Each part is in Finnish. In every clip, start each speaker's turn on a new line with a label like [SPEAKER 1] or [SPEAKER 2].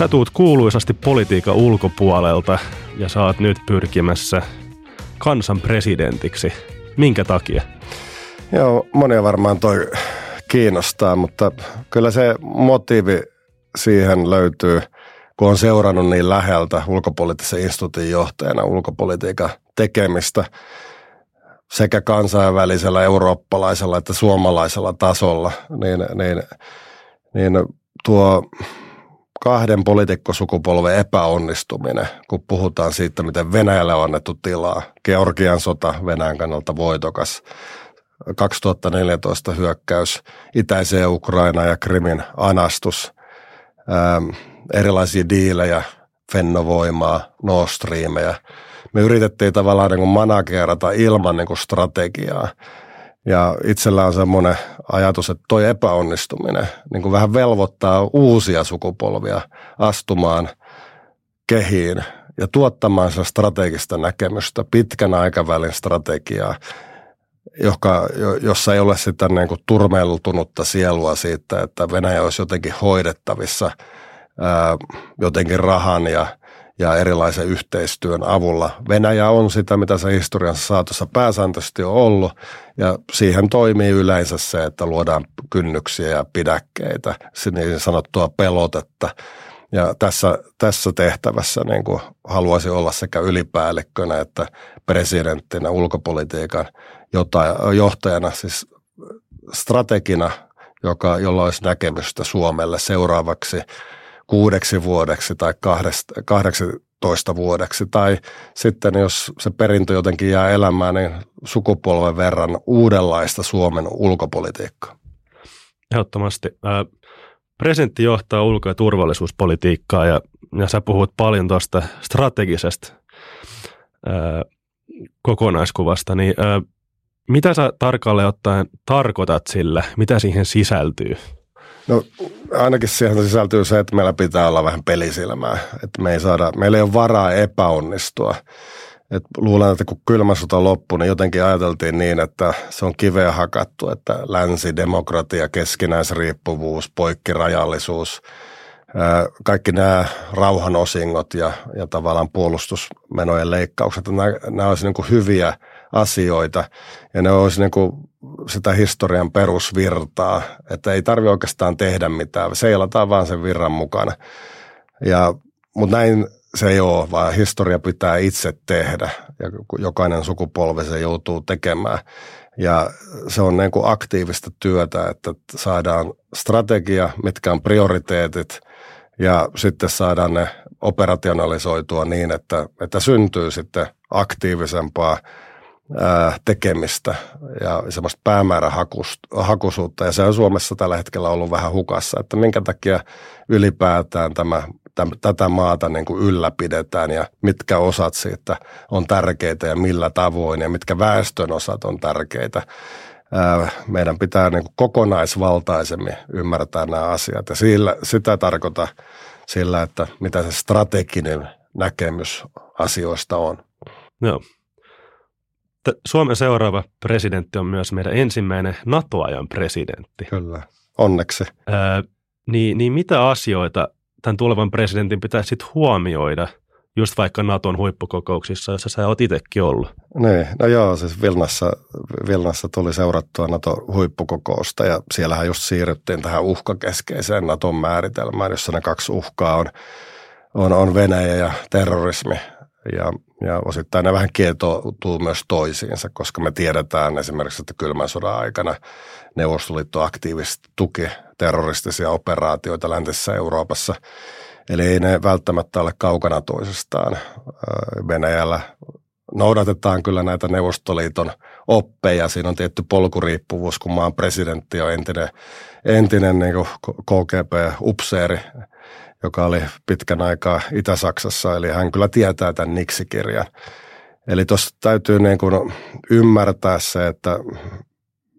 [SPEAKER 1] Sä tuut kuuluisasti politiikan ulkopuolelta ja saat nyt pyrkimässä kansan presidentiksi. Minkä takia?
[SPEAKER 2] Joo, monia varmaan toi kiinnostaa, mutta kyllä se motiivi siihen löytyy, kun on seurannut niin läheltä ulkopoliittisen instituutin johtajana ulkopolitiikan tekemistä sekä kansainvälisellä, eurooppalaisella että suomalaisella tasolla, niin, niin, niin tuo kahden poliitikkosukupolven epäonnistuminen, kun puhutaan siitä, miten Venäjälle on annettu tilaa. Georgian sota Venäjän kannalta voitokas. 2014 hyökkäys itäiseen Ukrainaan ja Krimin anastus. Ähm, erilaisia diilejä, Fennovoimaa, Nord Streameja. Me yritettiin tavallaan niin kuin managerata ilman niin kuin strategiaa. Ja itsellä on semmoinen ajatus, että toi epäonnistuminen niin kuin vähän velvoittaa uusia sukupolvia astumaan kehiin ja tuottamaan sitä strategista näkemystä, pitkän aikavälin strategiaa, joka, jossa ei ole sitä niin kuin turmeltunutta sielua siitä, että Venäjä olisi jotenkin hoidettavissa ää, jotenkin rahan ja ja erilaisen yhteistyön avulla. Venäjä on sitä, mitä se historiansa saatossa pääsääntöisesti on ollut, ja siihen toimii yleensä se, että luodaan kynnyksiä ja pidäkkeitä, niin sanottua pelotetta. Ja tässä, tässä tehtävässä niin kuin haluaisin olla sekä ylipäällikkönä että presidenttinä ulkopolitiikan johtajana, siis strategina, joka, jolla olisi näkemystä Suomelle seuraavaksi – kuudeksi vuodeksi tai toista vuodeksi. Tai sitten jos se perintö jotenkin jää elämään, niin sukupolven verran uudenlaista Suomen ulkopolitiikkaa.
[SPEAKER 1] Ehdottomasti. Presidentti johtaa ulko- ja turvallisuuspolitiikkaa ja, ja sä puhut paljon tuosta strategisesta ää, kokonaiskuvasta, niin ää, mitä sä tarkalleen ottaen tarkoitat sillä, mitä siihen sisältyy?
[SPEAKER 2] No ainakin siihen sisältyy se, että meillä pitää olla vähän pelisilmää. Että me ei saada, meillä ei ole varaa epäonnistua. Et luulen, että kun kylmä sota loppui, niin jotenkin ajateltiin niin, että se on kiveä hakattu, että länsi, demokratia, keskinäisriippuvuus, poikkirajallisuus, kaikki nämä rauhan osingot ja, ja tavallaan puolustusmenojen leikkaukset, nämä, nämä olisi niin hyviä asioita ja ne olisi niin kuin sitä historian perusvirtaa, että ei tarvi oikeastaan tehdä mitään, seilataan vaan sen virran mukana. Ja, mutta näin se ei ole, vaan historia pitää itse tehdä ja jokainen sukupolvi se joutuu tekemään. Ja se on niin kuin aktiivista työtä, että saadaan strategia, mitkä on prioriteetit ja sitten saadaan ne operationalisoitua niin, että, että syntyy sitten aktiivisempaa tekemistä ja semmoista päämäärähakuisuutta. Ja se on Suomessa tällä hetkellä ollut vähän hukassa, että minkä takia ylipäätään tämä, tätä maata niin kuin ylläpidetään ja mitkä osat siitä on tärkeitä ja millä tavoin ja mitkä väestön osat on tärkeitä. Meidän pitää niin kuin kokonaisvaltaisemmin ymmärtää nämä asiat ja sillä, sitä tarkoita sillä, että mitä se strateginen näkemys asioista on.
[SPEAKER 1] Joo. Suomen seuraava presidentti on myös meidän ensimmäinen NATO-ajan presidentti.
[SPEAKER 2] Kyllä, onneksi. Öö,
[SPEAKER 1] niin, niin mitä asioita tämän tulevan presidentin pitäisi sitten huomioida, just vaikka Naton huippukokouksissa, jossa sä oot itsekin ollut?
[SPEAKER 2] Niin, no joo, siis Vilnassa, Vilnassa tuli seurattua NATO-huippukokousta ja siellähän just siirryttiin tähän uhkakeskeiseen Naton määritelmään, jossa ne kaksi uhkaa on, on, on Venäjä ja terrorismi. Ja ja osittain ne vähän kietoutuu myös toisiinsa, koska me tiedetään esimerkiksi, että kylmän sodan aikana Neuvostoliitto aktiivisesti tuki terroristisia operaatioita läntisessä Euroopassa. Eli ei ne välttämättä ole kaukana toisistaan. Venäjällä noudatetaan kyllä näitä Neuvostoliiton oppeja. Siinä on tietty polkuriippuvuus, kun maan presidentti on entinen, entinen niin KGB-upseeri joka oli pitkän aikaa Itä-Saksassa, eli hän kyllä tietää tämän Niksi-kirjan. Eli tuossa täytyy niin kuin ymmärtää se, että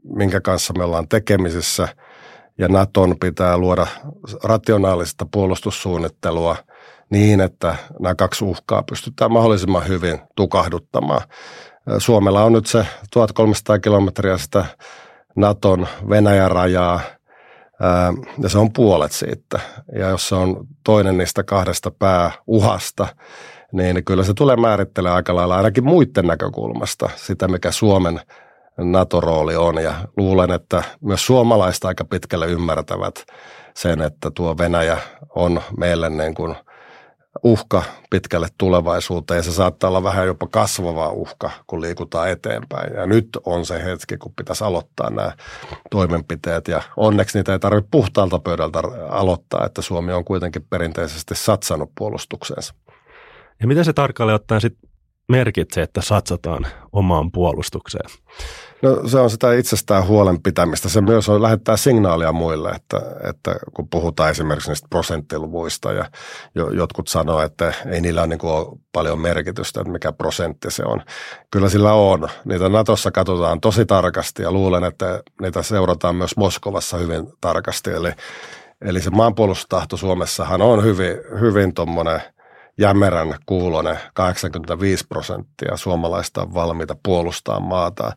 [SPEAKER 2] minkä kanssa me ollaan tekemisissä, ja Naton pitää luoda rationaalista puolustussuunnittelua niin, että nämä kaksi uhkaa pystytään mahdollisimman hyvin tukahduttamaan. Suomella on nyt se 1300 kilometriä sitä Naton Venäjän rajaa – ja se on puolet siitä. Ja jos se on toinen niistä kahdesta pääuhasta, niin kyllä se tulee määrittelemään aika lailla ainakin muiden näkökulmasta sitä, mikä Suomen NATO-rooli on. Ja luulen, että myös suomalaiset aika pitkälle ymmärtävät sen, että tuo Venäjä on meille niin kuin – uhka pitkälle tulevaisuuteen ja se saattaa olla vähän jopa kasvava uhka, kun liikutaan eteenpäin. Ja nyt on se hetki, kun pitäisi aloittaa nämä toimenpiteet ja onneksi niitä ei tarvitse puhtaalta pöydältä aloittaa, että Suomi on kuitenkin perinteisesti satsannut puolustukseensa.
[SPEAKER 1] Ja mitä se tarkalleen ottaen sitten merkitsee, että satsataan omaan puolustukseen?
[SPEAKER 2] No se on sitä itsestään huolen pitämistä. Se myös on lähettää signaalia muille, että, että kun puhutaan esimerkiksi niistä prosenttiluvuista ja jo, jotkut sanoo, että ei niillä ole, niin kuin paljon merkitystä, että mikä prosentti se on. Kyllä sillä on. Niitä Natossa katsotaan tosi tarkasti ja luulen, että niitä seurataan myös Moskovassa hyvin tarkasti. Eli, eli se maanpuolustustahto Suomessahan on hyvin, hyvin tuommoinen – jämerän kuulonen 85 prosenttia suomalaista on valmiita puolustaa maata.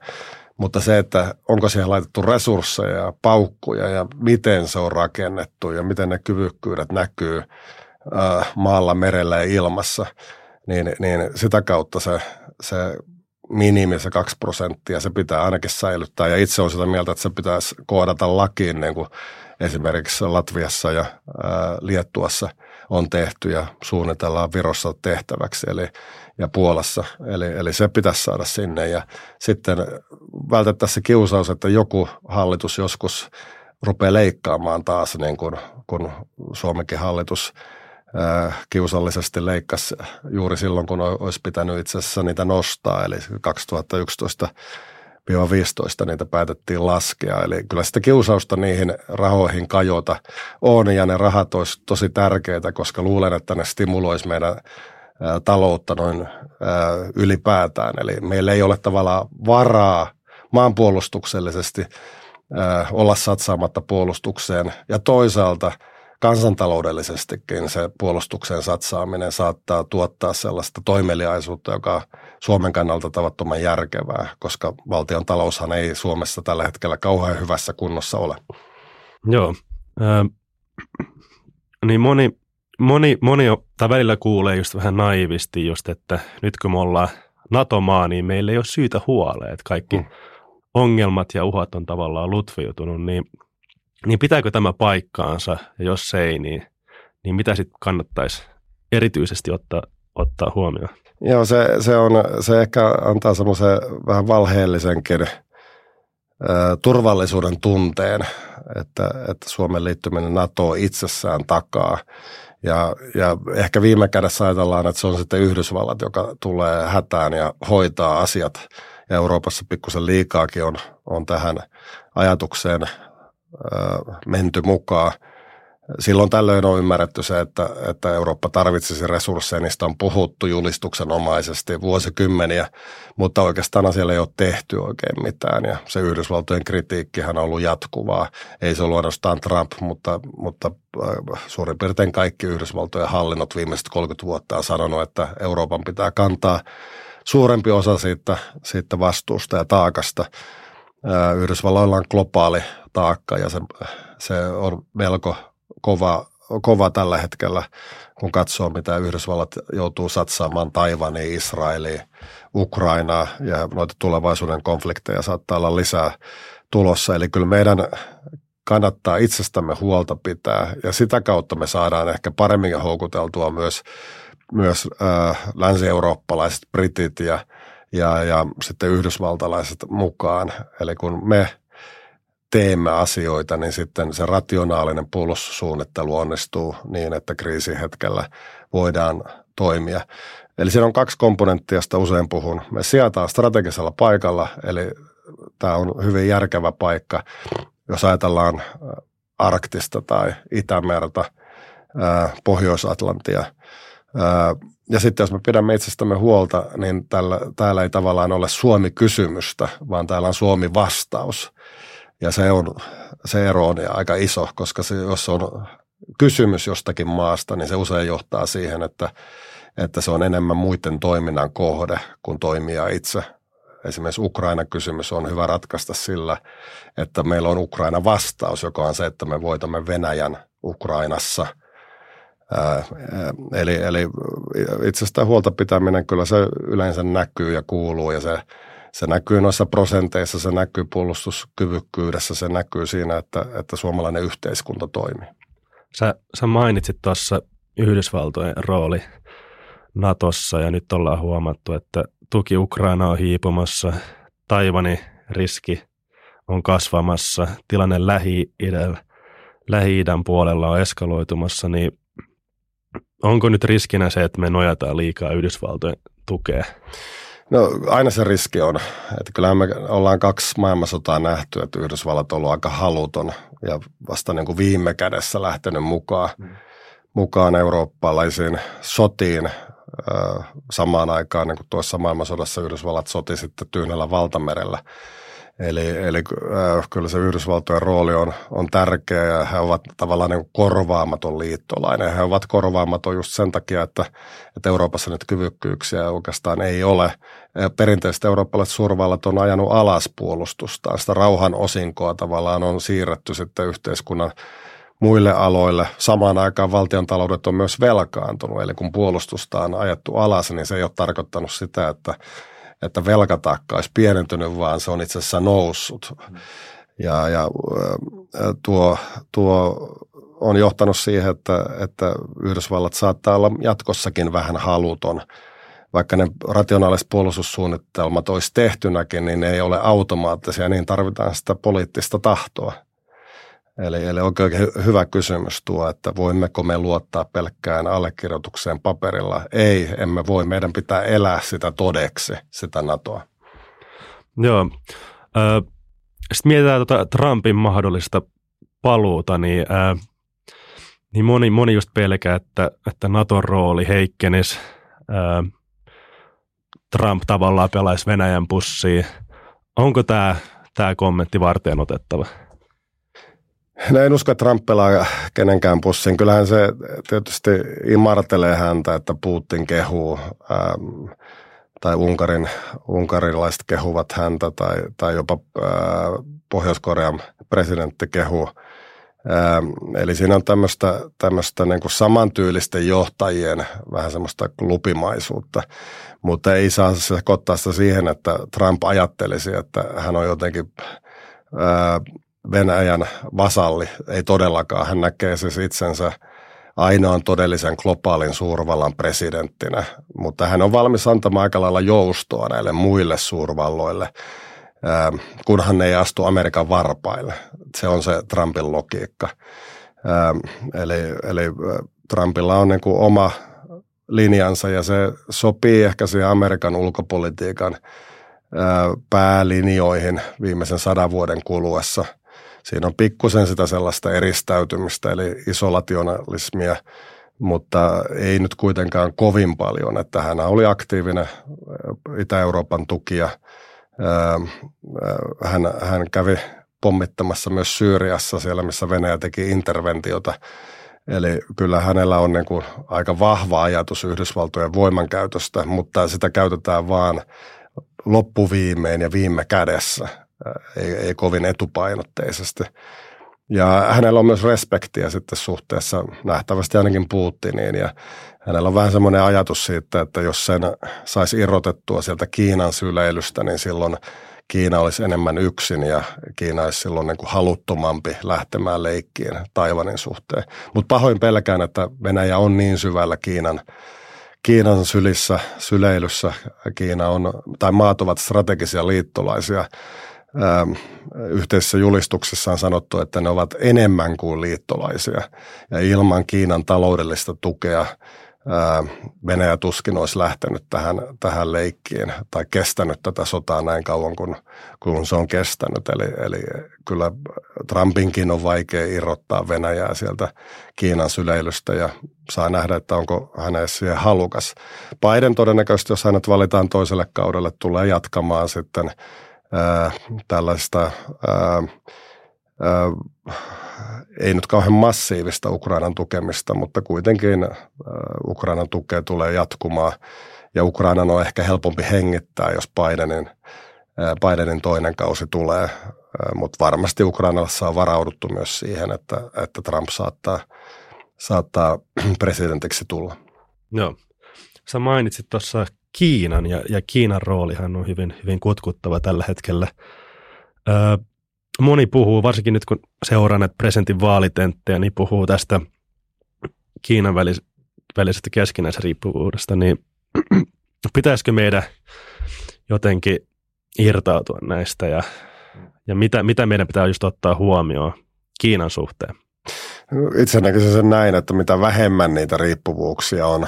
[SPEAKER 2] Mutta se, että onko siihen laitettu resursseja ja paukkuja ja miten se on rakennettu ja miten ne kyvykkyydet näkyy äh, maalla, merellä ja ilmassa, niin, niin sitä kautta se, se minimi, se kaksi prosenttia, se pitää ainakin säilyttää. Ja itse olen sitä mieltä, että se pitäisi koodata lakiin, niin kuin esimerkiksi Latviassa ja ää, Liettuassa on tehty ja suunnitellaan Virossa tehtäväksi eli, ja Puolassa. Eli, eli se pitäisi saada sinne ja sitten vältettäisiin se kiusaus, että joku hallitus joskus rupeaa leikkaamaan taas, niin kuin kun Suomenkin hallitus kiusallisesti leikkasi juuri silloin, kun olisi pitänyt itse asiassa niitä nostaa, eli 2011 15 niitä päätettiin laskea. Eli kyllä sitä kiusausta niihin rahoihin kajota on ja ne rahat olisi tosi tärkeitä, koska luulen, että ne stimuloisi meidän taloutta noin ylipäätään. Eli meillä ei ole tavallaan varaa maanpuolustuksellisesti olla satsaamatta puolustukseen ja toisaalta – kansantaloudellisestikin se puolustuksen satsaaminen saattaa tuottaa sellaista toimeliaisuutta, joka Suomen kannalta tavattoman järkevää, koska valtion taloushan ei Suomessa tällä hetkellä kauhean hyvässä kunnossa ole.
[SPEAKER 1] Joo. Äh, niin moni, moni, moni tai välillä kuulee just vähän naivisti just, että nyt kun me ollaan NATO-maa, niin meillä ei ole syytä huoleen, että kaikki hmm. ongelmat ja uhat on tavallaan lutviutunut, niin, niin pitääkö tämä paikkaansa, ja jos ei, niin, niin mitä sitten kannattaisi erityisesti ottaa, ottaa huomioon?
[SPEAKER 2] Joo, se, se, on, se ehkä antaa semmoisen vähän valheellisenkin ä, turvallisuuden tunteen, että, että Suomen liittyminen NATO itsessään takaa. Ja, ja ehkä viime kädessä ajatellaan, että se on sitten Yhdysvallat, joka tulee hätään ja hoitaa asiat. Ja Euroopassa pikkusen liikaakin on, on tähän ajatukseen ö, menty mukaan – Silloin tällöin on ymmärretty se, että, että Eurooppa tarvitsisi resursseja, niistä on puhuttu julistuksenomaisesti vuosikymmeniä, mutta oikeastaan siellä ei ole tehty oikein mitään ja se Yhdysvaltojen kritiikkihän on ollut jatkuvaa. Ei se ollut ainoastaan Trump, mutta, mutta äh, suurin piirtein kaikki Yhdysvaltojen hallinnot viimeiset 30 vuotta on sanonut, että Euroopan pitää kantaa suurempi osa siitä, siitä vastuusta ja taakasta. Äh, Yhdysvalloilla on globaali taakka ja se, se on melko kova, kova tällä hetkellä, kun katsoo, mitä Yhdysvallat joutuu satsaamaan Taivaniin, Israeliin, Ukrainaa ja noita tulevaisuuden konflikteja saattaa olla lisää tulossa. Eli kyllä meidän kannattaa itsestämme huolta pitää ja sitä kautta me saadaan ehkä paremmin houkuteltua myös, myös äh, länsi-eurooppalaiset britit ja, ja, ja sitten yhdysvaltalaiset mukaan. Eli kun me – teemme asioita, niin sitten se rationaalinen puolustussuunnittelu onnistuu niin, että kriisihetkellä voidaan toimia. Eli siinä on kaksi komponenttia, josta usein puhun. Me sijataan strategisella paikalla, eli tämä on hyvin järkevä paikka, jos ajatellaan äh, Arktista tai Itämerta, äh, Pohjois-Atlantia. Äh, ja sitten jos me pidämme itsestämme huolta, niin täällä, täällä ei tavallaan ole Suomi-kysymystä, vaan täällä on Suomi-vastaus. Ja se, on, se ero on aika iso, koska se, jos on kysymys jostakin maasta, niin se usein johtaa siihen, että, että se on enemmän muiden toiminnan kohde kuin toimia itse. esimerkiksi Ukraina-kysymys on hyvä ratkaista sillä, että meillä on Ukraina-vastaus, joka on se, että me voitamme Venäjän Ukrainassa. eli, eli itsestä huolta pitäminen kyllä se yleensä näkyy ja kuuluu ja se, se näkyy noissa prosenteissa, se näkyy puolustuskyvykkyydessä, se näkyy siinä, että, että suomalainen yhteiskunta toimii.
[SPEAKER 1] Sä, sä mainitsit tuossa Yhdysvaltojen rooli Natossa ja nyt ollaan huomattu, että tuki Ukraina on hiipumassa, Taivani riski on kasvamassa, tilanne Lähi-idän, Lähi-idän puolella on eskaloitumassa, niin onko nyt riskinä se, että me nojataan liikaa Yhdysvaltojen tukea?
[SPEAKER 2] No aina se riski on. Että kyllähän me ollaan kaksi maailmansotaa nähty, että Yhdysvallat on ollut aika haluton ja vasta niin kuin viime kädessä lähtenyt mukaan, mm. mukaan eurooppalaisiin sotiin samaan aikaan niin kuin tuossa maailmansodassa Yhdysvallat soti sitten Tyynellä valtamerellä. Eli, eli äh, kyllä se Yhdysvaltojen rooli on, on tärkeä ja he ovat tavallaan niin korvaamaton liittolainen. He ovat korvaamaton just sen takia, että, että Euroopassa nyt kyvykkyyksiä oikeastaan ei ole. Perinteiset eurooppalaiset suurvallat on ajanut alas puolustustaan. Sitä rauhan osinkoa tavallaan on siirretty sitten yhteiskunnan muille aloille. Samaan aikaan valtion taloudet on myös velkaantunut, eli kun puolustusta on ajettu alas, niin se ei ole tarkoittanut sitä, että, että velkataakka olisi pienentynyt, vaan se on itse asiassa noussut. Ja, ja tuo, tuo on johtanut siihen, että, että Yhdysvallat saattaa olla jatkossakin vähän haluton vaikka ne rationaaliset puolustussuunnitelmat olisi tehtynäkin, niin ne ei ole automaattisia, niin tarvitaan sitä poliittista tahtoa. Eli, eli oikein hyvä kysymys tuo, että voimmeko me luottaa pelkkään allekirjoitukseen paperilla. Ei, emme voi. Meidän pitää elää sitä todeksi, sitä NATOa.
[SPEAKER 1] Joo. Sitten mietitään tuota Trumpin mahdollista paluuta, niin, ää, niin moni, moni just pelkää, että, että Naton rooli heikkenisi. Ää, Trump tavallaan pelaisi Venäjän pussiin. Onko tämä kommentti varten otettava?
[SPEAKER 2] No en usko, että Trump pelaa kenenkään pussin. Kyllähän se tietysti imartelee häntä, että Putin kehuu ähm, tai Unkarin, unkarilaiset kehuvat häntä tai, tai jopa äh, Pohjois-Korean presidentti kehuu. Ähm, eli siinä on tämmöistä, tämmöistä niin kuin samantyylisten johtajien vähän semmoista klupimaisuutta, mutta ei saa sekoittaa sitä siihen, että Trump ajattelisi, että hän on jotenkin äh, Venäjän vasalli, ei todellakaan. Hän näkee siis itsensä ainoan todellisen globaalin suurvallan presidenttinä, mutta hän on valmis antamaan aika lailla joustoa näille muille suurvalloille, ähm, kunhan ne ei astu Amerikan varpaille. Se on se Trumpin logiikka. Ähm, eli, eli äh, Trumpilla on niin kuin oma linjansa ja se sopii ehkä siihen Amerikan ulkopolitiikan äh, päälinjoihin viimeisen sadan vuoden kuluessa – Siinä on pikkusen sitä sellaista eristäytymistä, eli isolationalismia, mutta ei nyt kuitenkaan kovin paljon, että hän oli aktiivinen Itä-Euroopan tukija. Hän, hän kävi pommittamassa myös Syyriassa siellä, missä Venäjä teki interventiota. Eli kyllä hänellä on niin kuin aika vahva ajatus Yhdysvaltojen voimankäytöstä, mutta sitä käytetään vaan loppuviimein ja viime kädessä ei, ei kovin etupainotteisesti. Ja hänellä on myös respektiä sitten suhteessa nähtävästi ainakin Putiniin ja hänellä on vähän semmoinen ajatus siitä, että jos sen saisi irrotettua sieltä Kiinan syleilystä, niin silloin Kiina olisi enemmän yksin ja Kiina olisi silloin niin kuin haluttomampi lähtemään leikkiin Taivanin suhteen. Mutta pahoin pelkään, että Venäjä on niin syvällä Kiinan Kiinan sylissä, syleilyssä. Kiina on, tai maat ovat strategisia liittolaisia yhteisessä julistuksessa on sanottu, että ne ovat enemmän kuin liittolaisia. Ja ilman Kiinan taloudellista tukea ähm, Venäjä tuskin olisi lähtenyt tähän, tähän leikkiin tai kestänyt tätä sotaa näin kauan kuin, kuin se on kestänyt. Eli, eli kyllä Trumpinkin on vaikea irrottaa Venäjää sieltä Kiinan syleilystä ja saa nähdä, että onko hänen siihen halukas. Biden todennäköisesti, jos hänet valitaan toiselle kaudelle, tulee jatkamaan sitten – ää, tällaista ää, ää, ei nyt kauhean massiivista Ukrainan tukemista, mutta kuitenkin ää, Ukrainan tukea tulee jatkumaan ja Ukrainan on ehkä helpompi hengittää, jos Bidenin Bidenin toinen kausi tulee, mutta varmasti Ukrainassa on varauduttu myös siihen, että, että Trump saattaa, saattaa presidentiksi tulla.
[SPEAKER 1] Joo. Sä mainitsit tuossa Kiinan ja, ja Kiinan roolihan on hyvin, hyvin kutkuttava tällä hetkellä. Öö, moni puhuu, varsinkin nyt kun seuraa näitä presidentin vaalitenttejä, niin puhuu tästä Kiinan välis, välisestä keskinäisriippuvuudesta, niin pitäisikö meidän jotenkin irtautua näistä ja, ja mitä, mitä meidän pitää just ottaa huomioon Kiinan suhteen?
[SPEAKER 2] Itse näkisin sen näin, että mitä vähemmän niitä riippuvuuksia on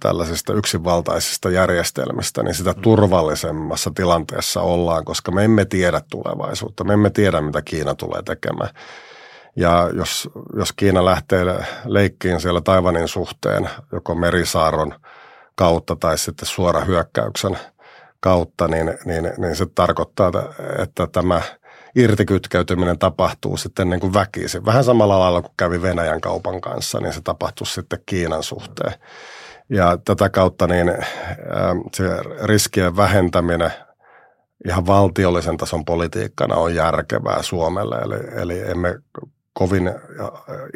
[SPEAKER 2] tällaisista yksinvaltaisista järjestelmistä, niin sitä turvallisemmassa tilanteessa ollaan, koska me emme tiedä tulevaisuutta. Me emme tiedä, mitä Kiina tulee tekemään. Ja jos, jos Kiina lähtee leikkiin siellä Taivanin suhteen, joko merisaaron kautta tai sitten suora hyökkäyksen kautta, niin, niin, niin se tarkoittaa, että tämä irtikytkeytyminen tapahtuu sitten niin kuin väkisin. Vähän samalla lailla kuin kävi Venäjän kaupan kanssa, niin se tapahtuu sitten Kiinan suhteen. Ja tätä kautta niin se riskien vähentäminen ihan valtiollisen tason politiikkana on järkevää Suomelle. Eli, eli emme kovin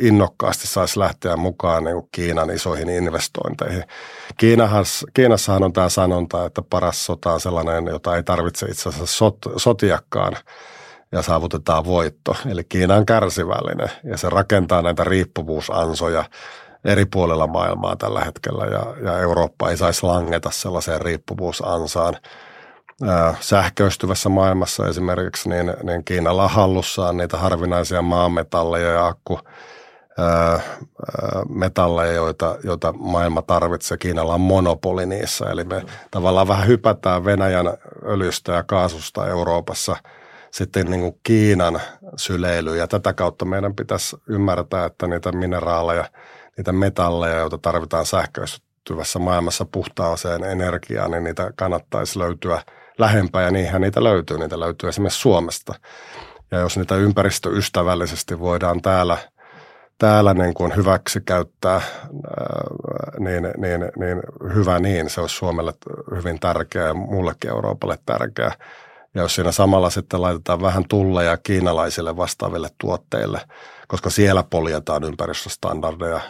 [SPEAKER 2] innokkaasti saisi lähteä mukaan niin Kiinan isoihin investointeihin. Kiinahas, Kiinassahan on tämä sanonta, että paras sota on sellainen, jota ei tarvitse itse asiassa sot, sotiakaan ja saavutetaan voitto. Eli Kiina on kärsivällinen ja se rakentaa näitä riippuvuusansoja eri puolilla maailmaa tällä hetkellä ja, ja Eurooppa ei saisi langeta sellaiseen riippuvuusansaan. sähköistyvässä maailmassa esimerkiksi, niin, niin Kiinalla hallussaan niitä harvinaisia maametalleja ja akku, metalleja, joita, joita maailma tarvitsee. Kiinalla on monopoli niissä, eli me tavallaan vähän hypätään Venäjän öljystä ja kaasusta Euroopassa sitten niin kuin Kiinan syleilyyn, ja tätä kautta meidän pitäisi ymmärtää, että niitä mineraaleja – niitä metalleja, joita tarvitaan sähköistyvässä maailmassa puhtaaseen energiaan, niin niitä kannattaisi löytyä lähempää ja niinhän niitä löytyy. Niitä löytyy esimerkiksi Suomesta. Ja jos niitä ympäristöystävällisesti voidaan täällä, täällä niin kuin hyväksi käyttää, niin, niin, niin hyvä niin. Se olisi Suomelle hyvin tärkeää ja muullekin Euroopalle tärkeää. Ja jos siinä samalla sitten laitetaan vähän tulleja kiinalaisille vastaaville tuotteille – koska siellä poljetaan ympäristöstandardeja,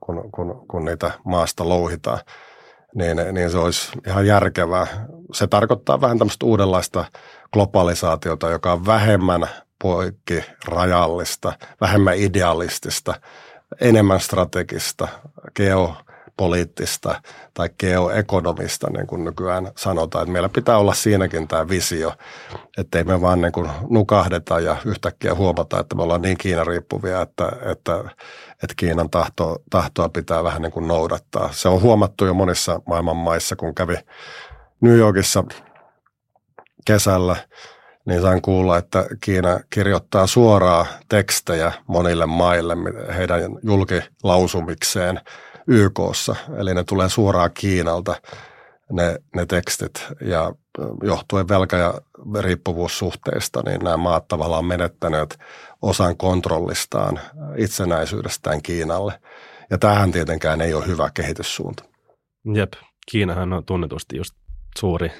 [SPEAKER 2] kun, kun, kun niitä maasta louhitaan, niin, niin se olisi ihan järkevää. Se tarkoittaa vähän tämmöistä uudenlaista globalisaatiota, joka on vähemmän poikki rajallista, vähemmän idealistista, enemmän strategista, geo poliittista tai geoekonomista, niin kuin nykyään sanotaan. Että meillä pitää olla siinäkin tämä visio, ettei me vaan niin kuin nukahdeta ja yhtäkkiä huomata, että me ollaan niin Kiinan riippuvia, että, että, että Kiinan tahto, tahtoa pitää vähän niin kuin noudattaa. Se on huomattu jo monissa maailman maissa, kun kävi New Yorkissa kesällä, niin sain kuulla, että Kiina kirjoittaa suoraa tekstejä monille maille heidän julkilausumikseen – YKssa, eli ne tulee suoraan Kiinalta ne, ne tekstit ja johtuen velka- ja riippuvuussuhteista, niin nämä maat tavallaan menettäneet osan kontrollistaan, itsenäisyydestään Kiinalle. Ja tähän tietenkään ei ole hyvä kehityssuunta.
[SPEAKER 1] Jep, Kiinahan on tunnetusti just suuri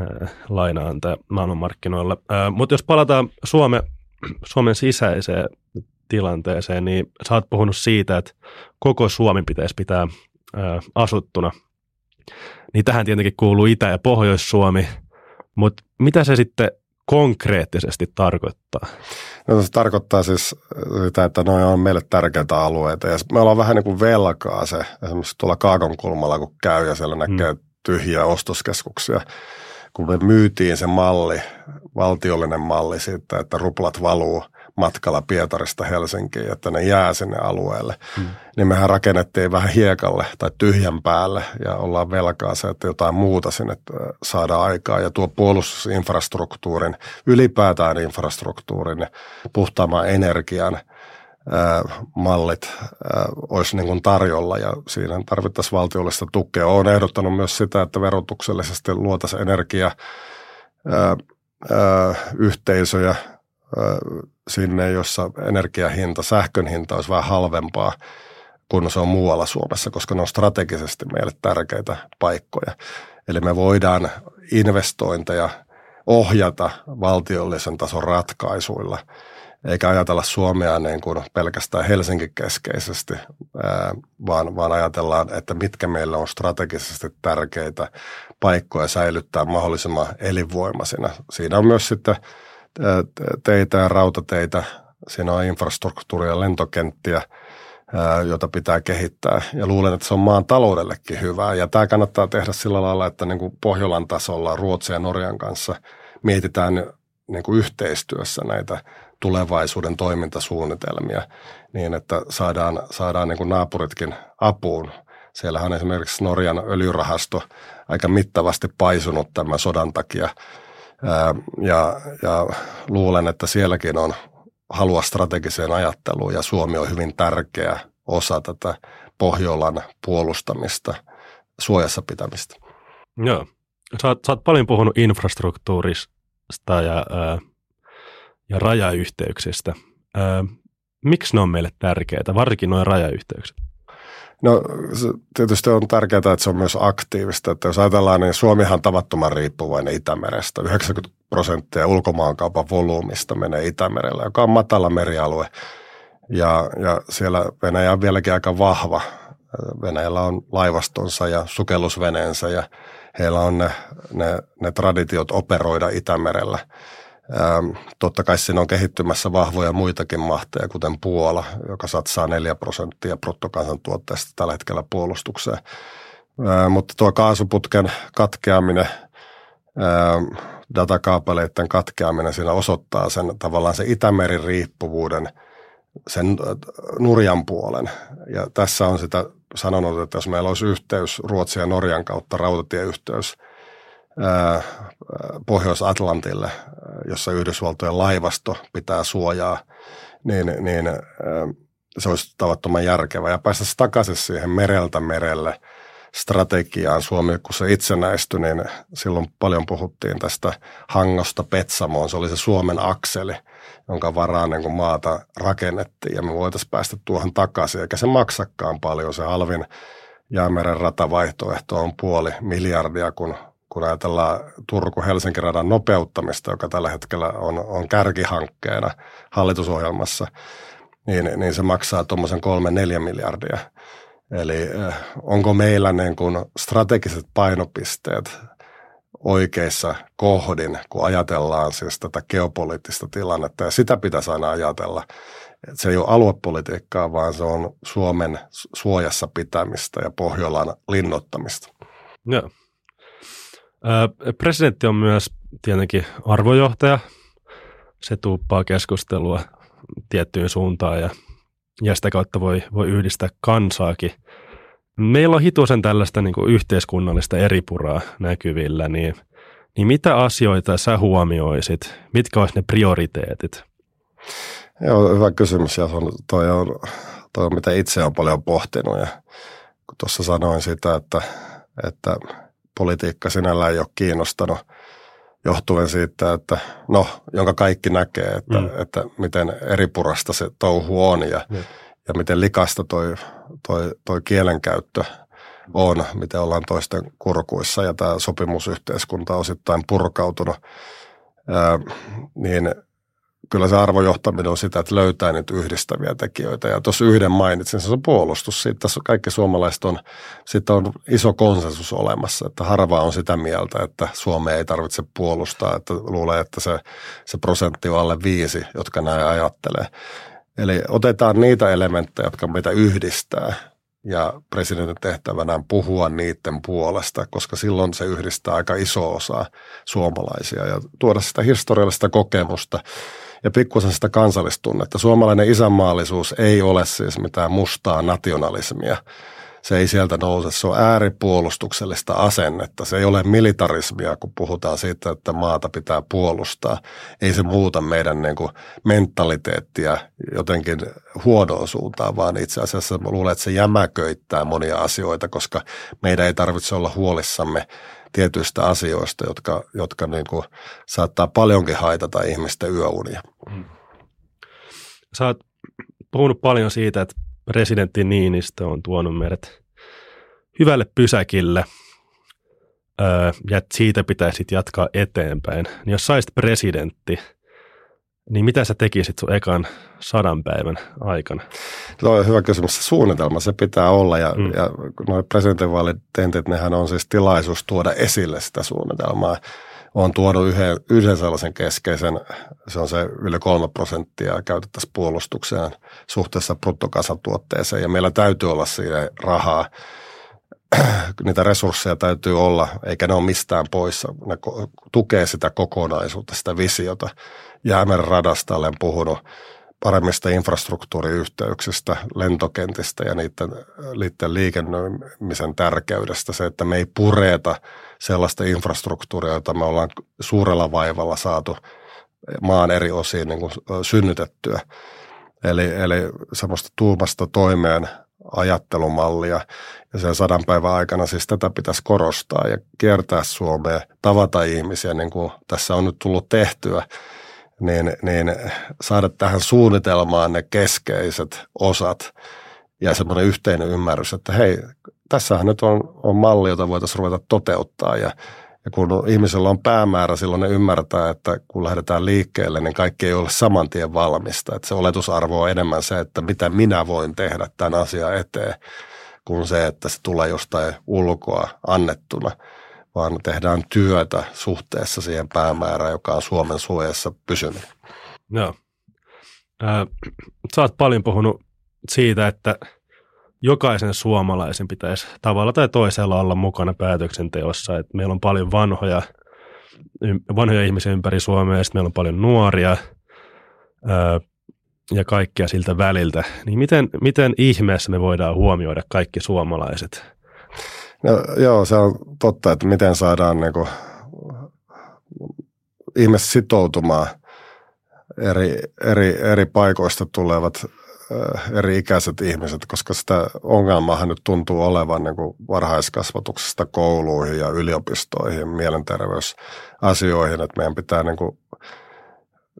[SPEAKER 1] äh, lainaantaja maailmanmarkkinoilla. Äh, Mutta jos palataan Suome, Suomen sisäiseen tilanteeseen, niin sä oot puhunut siitä, että koko Suomi pitäisi pitää ää, asuttuna. Niin tähän tietenkin kuuluu Itä- ja Pohjois-Suomi, mutta mitä se sitten konkreettisesti tarkoittaa?
[SPEAKER 2] No, se tarkoittaa siis sitä, että noin on meille tärkeitä alueita ja me ollaan vähän niin kuin velkaa se, esimerkiksi tuolla Kaakon kulmalla kun käy ja siellä näkee hmm. tyhjiä ostoskeskuksia, kun me myytiin se malli, valtiollinen malli siitä, että ruplat valuu – matkalla Pietarista Helsinkiin, että ne jää sinne alueelle. Hmm. Niin mehän rakennettiin vähän hiekalle tai tyhjän päälle ja ollaan velkaa se, että jotain muuta sinne saadaan aikaa. Ja tuo puolustusinfrastruktuurin, ylipäätään infrastruktuurin, puhtaamman energian ää, mallit ää, olisi niin kuin tarjolla ja siinä tarvittaisiin valtiollista tukea. Olen ehdottanut myös sitä, että verotuksellisesti luotaisiin energia yhteisöjä, sinne, jossa energiahinta, sähkön hinta olisi vähän halvempaa kuin se on muualla Suomessa, koska ne on strategisesti meille tärkeitä paikkoja. Eli me voidaan investointeja ohjata valtiollisen tason ratkaisuilla, eikä ajatella Suomea niin kuin pelkästään Helsinki-keskeisesti, vaan, vaan ajatellaan, että mitkä meillä on strategisesti tärkeitä paikkoja säilyttää mahdollisimman elinvoimaisina. Siinä on myös sitten teitä ja rautateitä, siinä on infrastruktuuria ja lentokenttiä, jota pitää kehittää. Ja luulen, että se on maan taloudellekin hyvää. Ja tämä kannattaa tehdä sillä lailla, että niin kuin Pohjolan tasolla Ruotsin ja Norjan kanssa mietitään niin kuin yhteistyössä näitä tulevaisuuden toimintasuunnitelmia niin, että saadaan, saadaan niin kuin naapuritkin apuun. Siellähän on esimerkiksi Norjan öljyrahasto aika mittavasti paisunut tämän sodan takia. Ja, ja luulen, että sielläkin on halua strategiseen ajatteluun ja Suomi on hyvin tärkeä osa tätä Pohjolan puolustamista, suojassa pitämistä.
[SPEAKER 1] Joo. Sä oot, sä oot paljon puhunut infrastruktuurista ja, ää, ja rajayhteyksistä. Ää, miksi ne on meille tärkeitä, varsinkin nuo rajayhteykset?
[SPEAKER 2] No se tietysti on tärkeää, että se on myös aktiivista. Että jos ajatellaan, niin Suomihan on tavattoman riippuvainen Itämerestä. 90 prosenttia ulkomaankaupan volyymista menee Itämerellä, joka on matala merialue. Ja, ja siellä Venäjä on vieläkin aika vahva. Venäjällä on laivastonsa ja sukellusveneensä ja heillä on ne, ne, ne traditiot operoida Itämerellä – Ähm, totta kai siinä on kehittymässä vahvoja muitakin mahteja, kuten Puola, joka satsaa 4 prosenttia bruttokansantuotteesta tällä hetkellä puolustukseen. Ähm, mutta tuo kaasuputken katkeaminen, ähm, datakaapeleiden katkeaminen, siinä osoittaa sen tavallaan se Itämerin riippuvuuden sen äh, nurjan puolen. Ja tässä on sitä sanonut, että jos meillä olisi yhteys Ruotsin ja Norjan kautta, rautatieyhteys – Pohjois-Atlantille, jossa Yhdysvaltojen laivasto pitää suojaa, niin, niin se olisi tavattoman järkevä. Ja päästä takaisin siihen mereltä merelle strategiaan. Suomi, kun se itsenäistyi, niin silloin paljon puhuttiin tästä Hangosta Petsamoon. Se oli se Suomen akseli, jonka varaan niin maata rakennettiin ja me voitaisiin päästä tuohon takaisin. Eikä se maksakaan paljon. Se halvin jäämeren ratavaihtoehto on puoli miljardia, kun kun ajatellaan Turku-Helsinki radan nopeuttamista, joka tällä hetkellä on, on kärkihankkeena hallitusohjelmassa, niin, niin se maksaa tuommoisen kolme neljä miljardia. Eli eh, onko meillä niin kuin strategiset painopisteet oikeissa kohdin, kun ajatellaan siis tätä geopoliittista tilannetta. Ja sitä pitäisi aina ajatella. Että se ei ole aluepolitiikkaa, vaan se on Suomen suojassa pitämistä ja Pohjolan linnottamista.
[SPEAKER 1] Presidentti on myös tietenkin arvojohtaja. Se tuuppaa keskustelua tiettyyn suuntaan ja, ja sitä kautta voi, voi yhdistää kansaakin. Meillä on hituisen tällaista niin yhteiskunnallista eripuraa näkyvillä, niin, niin mitä asioita sä huomioisit? Mitkä olisi ne prioriteetit?
[SPEAKER 2] Joo, hyvä kysymys ja on, toi on, toi on mitä itse olen paljon pohtinut ja kun tuossa sanoin sitä, että, että politiikka sinällään ei ole kiinnostanut johtuen siitä, että no, jonka kaikki näkee, että, mm. että miten eripurasta se touhu on ja, mm. ja miten likasta toi, toi, toi kielenkäyttö on, miten ollaan toisten kurkuissa ja tämä sopimusyhteiskunta on osittain purkautunut, ää, niin – kyllä se arvojohtaminen on sitä, että löytää niitä yhdistäviä tekijöitä. Ja tuossa yhden mainitsin, se on puolustus. Siitä kaikki suomalaiset on, siitä on iso konsensus olemassa, että harva on sitä mieltä, että Suomea ei tarvitse puolustaa, että luulee, että se, se prosentti on alle viisi, jotka näin ajattelee. Eli otetaan niitä elementtejä, jotka meitä yhdistää ja presidentin tehtävänä on puhua niiden puolesta, koska silloin se yhdistää aika iso osa suomalaisia ja tuoda sitä historiallista kokemusta ja pikkusen sitä kansallistunnetta. Suomalainen isänmaallisuus ei ole siis mitään mustaa nationalismia. Se ei sieltä nouse. Se on ääripuolustuksellista asennetta. Se ei ole militarismia, kun puhutaan siitä, että maata pitää puolustaa. Ei se muuta meidän niin kuin mentaliteettia jotenkin huonoon suuntaan, vaan itse asiassa luulen, että se jämäköittää monia asioita, koska meidän ei tarvitse olla huolissamme tietyistä asioista, jotka, jotka niin kuin saattaa paljonkin haitata ihmisten yöunia. Mm.
[SPEAKER 1] Sä oot puhunut paljon siitä, että presidentti Niinistö on tuonut meidät hyvälle pysäkille. ja siitä pitäisi jatkaa eteenpäin. Niin jos saisit presidentti, niin mitä sä tekisit sun ekan sadan päivän aikana?
[SPEAKER 2] Tuo on hyvä kysymys. Se suunnitelma, se pitää olla ja, mm. ja nuo presidentinvaalitentit, nehän on siis tilaisuus tuoda esille sitä suunnitelmaa. On tuonut yhden, yhden sellaisen keskeisen, se on se yli kolme prosenttia käytettäisiin puolustukseen suhteessa bruttokansantuotteeseen ja meillä täytyy olla siinä rahaa niitä resursseja täytyy olla, eikä ne ole mistään poissa. Ne tukee sitä kokonaisuutta, sitä visiota. Jäämeren radasta olen puhunut paremmista infrastruktuuriyhteyksistä, lentokentistä ja niiden, niiden liikennöimisen tärkeydestä. Se, että me ei pureta sellaista infrastruktuuria, jota me ollaan suurella vaivalla saatu maan eri osiin niin kuin synnytettyä. Eli, eli semmoista tuumasta toimeen ajattelumallia. Ja sen sadan päivän aikana siis tätä pitäisi korostaa ja kiertää Suomea, tavata ihmisiä, niin kuin tässä on nyt tullut tehtyä, niin, niin saada tähän suunnitelmaan ne keskeiset osat ja semmoinen yhteinen ymmärrys, että hei, tässähän nyt on, on malli, jota voitaisiin ruveta toteuttaa ja ja kun ihmisellä on päämäärä, silloin ne ymmärtää, että kun lähdetään liikkeelle, niin kaikki ei ole saman tien valmista. Että se oletusarvo on enemmän se, että mitä minä voin tehdä tämän asian eteen, kuin se, että se tulee jostain ulkoa annettuna, vaan tehdään työtä suhteessa siihen päämäärään, joka on Suomen suojassa pysynyt.
[SPEAKER 1] Joo. Äh, sä oot paljon puhunut siitä, että – jokaisen suomalaisen pitäisi tavalla tai toisella olla mukana päätöksenteossa. että meillä on paljon vanhoja, vanhoja ihmisiä ympäri Suomea, ja meillä on paljon nuoria ää, ja kaikkea siltä väliltä. Niin miten, miten ihmeessä me voidaan huomioida kaikki suomalaiset?
[SPEAKER 2] No, joo, se on totta, että miten saadaan niin kuin, ihmiset sitoutumaan eri, eri, eri paikoista tulevat eri-ikäiset ihmiset, koska sitä ongelmaahan nyt tuntuu olevan niin kuin varhaiskasvatuksesta kouluihin ja yliopistoihin, mielenterveysasioihin, että meidän pitää niin kuin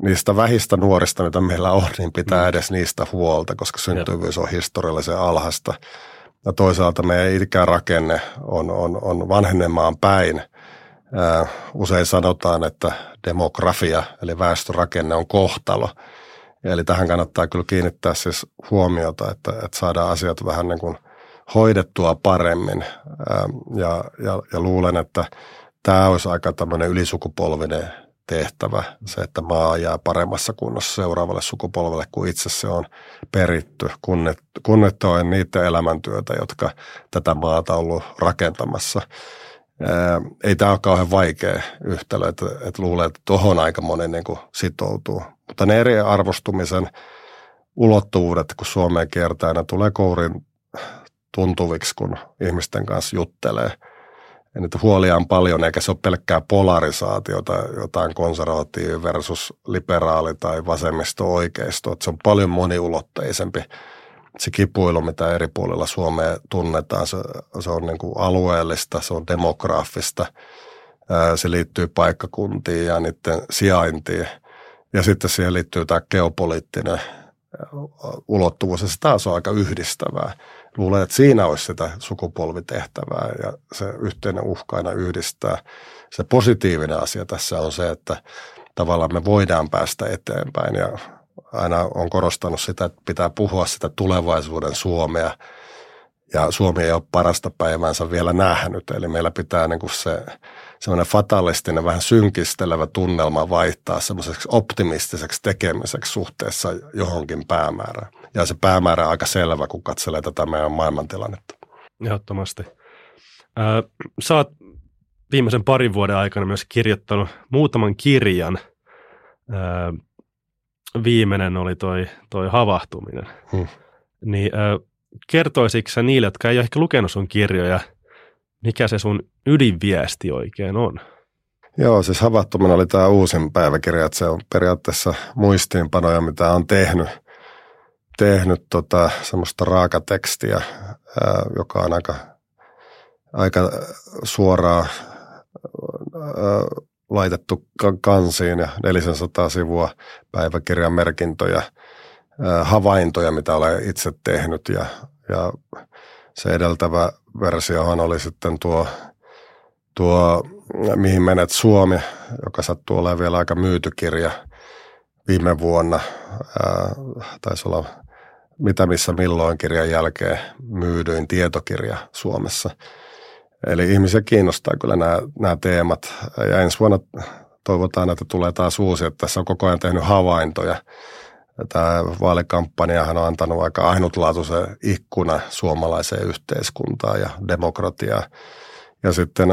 [SPEAKER 2] niistä vähistä nuorista, mitä meillä on, niin pitää mm. edes niistä huolta, koska syntyvyys on historiallisen alhasta. Ja toisaalta meidän ikärakenne on, on, on vanhenemaan päin. Usein sanotaan, että demografia eli väestörakenne on kohtalo – Eli tähän kannattaa kyllä kiinnittää siis huomiota, että, että saadaan asiat vähän niin kuin hoidettua paremmin. Ja, ja, ja luulen, että tämä olisi aika tämmöinen ylisukupolvinen tehtävä, se, että maa jää paremmassa kunnossa seuraavalle sukupolvelle kuin itse se on peritty, kunnettoen niiden elämäntyötä, jotka tätä maata on ollut rakentamassa. Ei tämä ole kauhean vaikea yhtälö, että, että luulen, että tuohon aika moni niin kuin sitoutuu. Mutta ne eri arvostumisen ulottuvuudet, kun Suomeen kiertää, ne tulee kourin tuntuviksi, kun ihmisten kanssa juttelee. Ja niitä huolia on paljon, eikä se ole pelkkää polarisaatiota, jotain konservatiivi versus liberaali tai vasemmisto-oikeisto. Että se on paljon moniulotteisempi se kipuilu, mitä eri puolilla Suomea tunnetaan, se, se on niin kuin alueellista, se on demograafista, se liittyy paikkakuntiin ja niiden sijaintiin – ja sitten siihen liittyy tämä geopoliittinen ulottuvuus, ja se taas on aika yhdistävää. Luulen, että siinä olisi sitä sukupolvitehtävää ja se yhteinen uhka aina yhdistää. Se positiivinen asia tässä on se, että tavallaan me voidaan päästä eteenpäin ja aina on korostanut sitä, että pitää puhua sitä tulevaisuuden Suomea ja Suomi ei ole parasta päivänsä vielä nähnyt. Eli meillä pitää niin kuin se semmoinen fatalistinen, vähän synkistelevä tunnelma vaihtaa semmoiseksi optimistiseksi tekemiseksi suhteessa johonkin päämäärään. Ja se päämäärä on aika selvä, kun katselee tätä meidän maailmantilannetta.
[SPEAKER 1] Ehdottomasti. Sä oot viimeisen parin vuoden aikana myös kirjoittanut muutaman kirjan. Viimeinen oli toi, toi havahtuminen. Hmm. Niin kertoisitko sä niille, jotka ei ole ehkä lukenut sun kirjoja – mikä se sun ydinviesti oikein on?
[SPEAKER 2] Joo, siis havahtuminen oli tämä uusin päiväkirja, että se on periaatteessa muistiinpanoja, mitä on tehnyt, tehnyt tota, semmoista raakatekstiä, ää, joka on aika, aika suoraan ää, laitettu kansiin ja 400 sivua päiväkirjan merkintöjä, havaintoja, mitä olen itse tehnyt ja, ja se edeltävä versiohan oli sitten tuo tuo Mihin menet Suomi, joka sattuu olemaan vielä aika myyty kirja viime vuonna. Ää, taisi olla Mitä missä milloin kirjan jälkeen myydyin tietokirja Suomessa. Eli ihmisiä kiinnostaa kyllä nämä, nämä teemat. Ja ensi vuonna toivotaan, että tulee taas uusi, että tässä on koko ajan tehnyt havaintoja. Tämä vaalikampanjahan on antanut aika ainutlaatuisen ikkuna suomalaiseen yhteiskuntaan ja demokratiaan. Ja sitten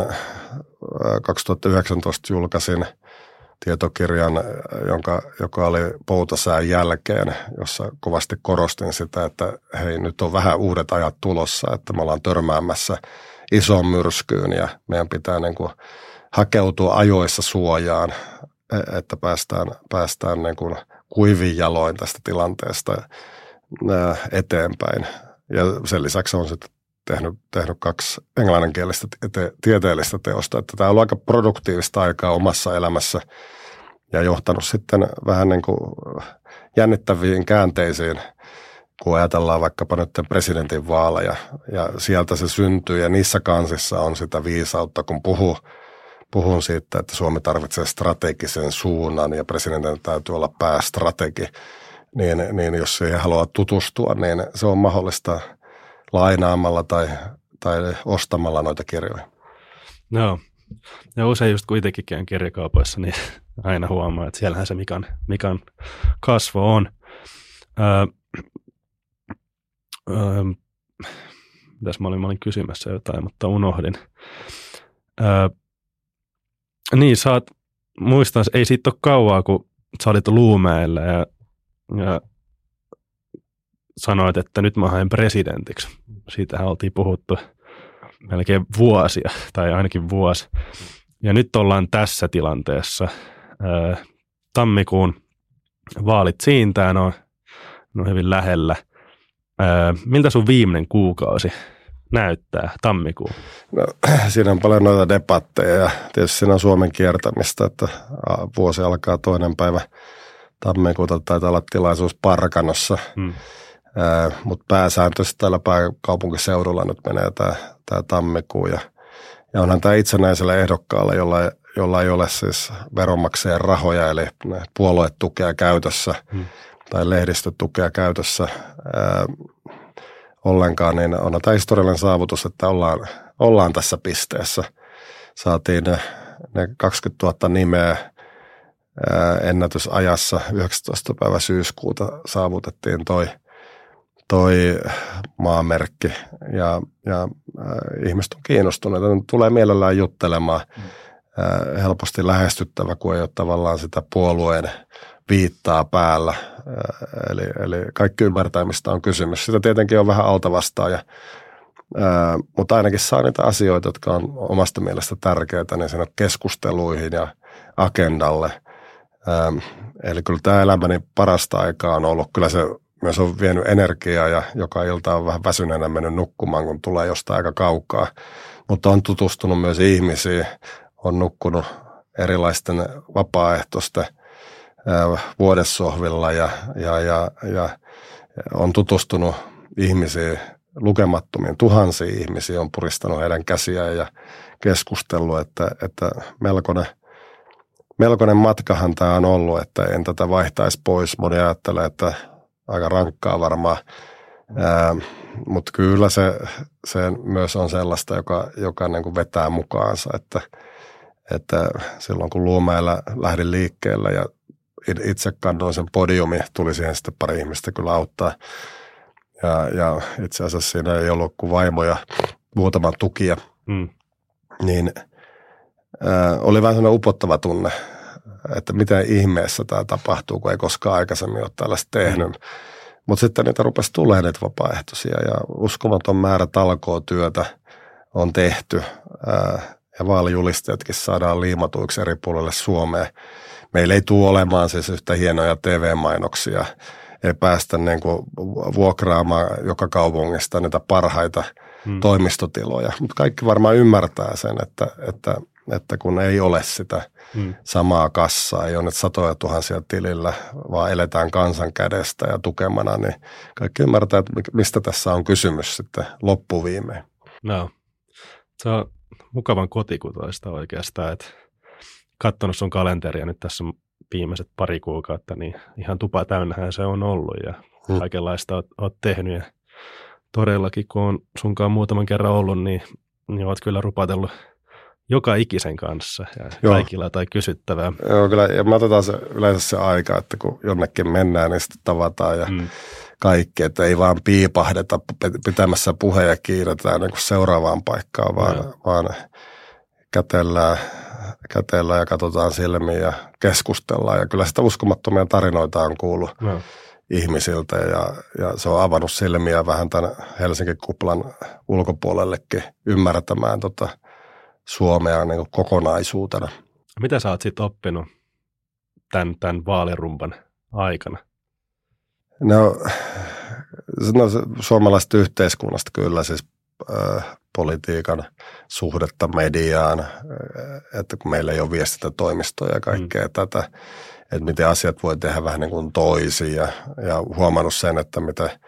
[SPEAKER 2] 2019 julkaisin tietokirjan, jonka, joka oli poutasään jälkeen, jossa kovasti korostin sitä, että hei nyt on vähän uudet ajat tulossa, että me ollaan törmäämässä isoon myrskyyn ja meidän pitää niin kuin hakeutua ajoissa suojaan, e, että päästään, päästään niin kuin kuivin jaloin tästä tilanteesta eteenpäin. Ja sen lisäksi on sitten tehnyt, tehnyt kaksi englanninkielistä te- tieteellistä teosta. Että tämä on ollut aika produktiivista aikaa omassa elämässä ja johtanut sitten vähän niin kuin jännittäviin käänteisiin, kun ajatellaan vaikkapa nyt presidentin vaaleja ja sieltä se syntyy ja niissä kansissa on sitä viisautta, kun puhuu puhun siitä, että Suomi tarvitsee strategisen suunnan ja presidentin täytyy olla päästrategi, niin, niin jos siihen haluaa tutustua, niin se on mahdollista – lainaamalla tai, tai ostamalla noita kirjoja.
[SPEAKER 1] No, ja usein just kuitenkin käyn kirjakaupoissa, niin aina huomaa, että siellähän se Mikan, Mikan kasvo on. Öö, öö, mitäs mä olin, mä olin kysymässä jotain, mutta unohdin. Öö, niin, sä oot, muistan, ei siitä ole kauaa, kun sä olit Luumäellä ja, ja sanoit, että nyt mä haen presidentiksi. Siitähän oltiin puhuttu melkein vuosia, tai ainakin vuosi. Ja nyt ollaan tässä tilanteessa. Tammikuun vaalit siintää, ne on, on hyvin lähellä. Miltä sun viimeinen kuukausi näyttää tammikuun?
[SPEAKER 2] No, siinä on paljon noita debatteja ja tietysti siinä on Suomen kiertämistä, että vuosi alkaa toinen päivä tammikuuta. Taitaa olla tilaisuus Parkanossa. Hmm mutta pääsääntöisesti täällä pääkaupunkiseudulla nyt menee tämä, tämä tammikuu ja, ja onhan tämä itsenäisellä ehdokkaalla, jolla, jolla ei ole siis veronmaksajien rahoja eli puoluetukea käytössä hmm. tai lehdistötukea käytössä ää, ollenkaan, niin on tämä historiallinen saavutus, että ollaan, ollaan tässä pisteessä. Saatiin ne, ne 20 000 nimeä ennätysajassa 19. päivä syyskuuta saavutettiin toi – toi maamerkki ja, ja äh, ihmiset on kiinnostuneita. Ne tulee mielellään juttelemaan. Mm. Äh, helposti lähestyttävä, kun ei ole tavallaan sitä puolueen viittaa päällä. Äh, eli, eli kaikki ymmärtää, mistä on kysymys. Sitä tietenkin on vähän alta vastaan, ja, äh, mutta ainakin saa niitä asioita, jotka on omasta mielestä tärkeitä, niin sinne keskusteluihin ja agendalle. Ähm, eli kyllä tämä elämäni parasta aikaa on ollut kyllä se myös on vienyt energiaa ja joka ilta on vähän väsyneenä mennyt nukkumaan, kun tulee jostain aika kaukaa. Mutta on tutustunut myös ihmisiin, on nukkunut erilaisten vapaaehtoisten vuodessohvilla ja, ja, ja, ja on tutustunut ihmisiin, lukemattomiin tuhansiin ihmisiin, on puristanut heidän käsiään ja keskustellut, että, että melkoinen, melkoinen matkahan tämä on ollut, että en tätä vaihtaisi pois. Moni ajattelee, että aika rankkaa varmaan. Mutta kyllä se, se myös on sellaista, joka, joka niin kuin vetää mukaansa, että, että silloin kun Luomäellä lähdin liikkeelle ja itse kandoin sen podiumi, tuli siihen sitten pari ihmistä kyllä auttaa. Ja, ja itse asiassa siinä ei ollut kuin vaimoja, muutama tukia. Mm. Niin ää, oli vähän sellainen upottava tunne, että miten ihmeessä tämä tapahtuu, kun ei koskaan aikaisemmin ole tällaista tehnyt. Mm. Mutta sitten niitä rupesi tulemaan niitä vapaaehtoisia ja uskomaton määrä talkootyötä on tehty ja vaalijulistajatkin saadaan liimatuiksi eri puolille Suomeen. Meillä ei tule olemaan siis yhtä hienoja TV-mainoksia, ei päästä niin kuin vuokraamaan joka kaupungista niitä parhaita hmm. toimistotiloja, mutta kaikki varmaan ymmärtää sen, että, että että kun ei ole sitä hmm. samaa kassaa, ei ole nyt satoja tuhansia tilillä, vaan eletään kansan kädestä ja tukemana, niin kaikki ymmärtää, että mistä tässä on kysymys sitten loppuviimein.
[SPEAKER 1] No, se on, mukavan kotikutoista oikeastaan, että katsonut sun kalenteria nyt tässä viimeiset pari kuukautta, niin ihan tupa täynnähän se on ollut ja hmm. kaikenlaista oot, oot tehnyt ja todellakin kun on sunkaan muutaman kerran ollut, niin, niin oot kyllä rupatellut joka ikisen kanssa ja Joo. kaikilla tai kysyttävää.
[SPEAKER 2] Joo, kyllä. Ja me otetaan se, yleensä se aika, että kun jonnekin mennään, niin sitten tavataan ja mm. kaikki, että ei vaan piipahdeta pitämässä puheen ja kiiretään niin seuraavaan paikkaan, vaan, no. vaan kätellään, kätellään ja katsotaan silmiin ja keskustellaan. Ja kyllä sitä uskomattomia tarinoita on kuullut. No ihmisiltä ja, ja se on avannut silmiä vähän tämän Helsingin kuplan ulkopuolellekin ymmärtämään tota Suomea niin kuin kokonaisuutena.
[SPEAKER 1] Mitä sä oot sitten oppinut tämän, tämän vaalirumpan aikana?
[SPEAKER 2] No, no suomalaisesta yhteiskunnasta kyllä siis äh, politiikan suhdetta mediaan, äh, että kun meillä ei ole viestintätoimistoja ja kaikkea mm. tätä, että miten asiat voi tehdä vähän niin kuin toisin ja, ja huomannut sen, että miten –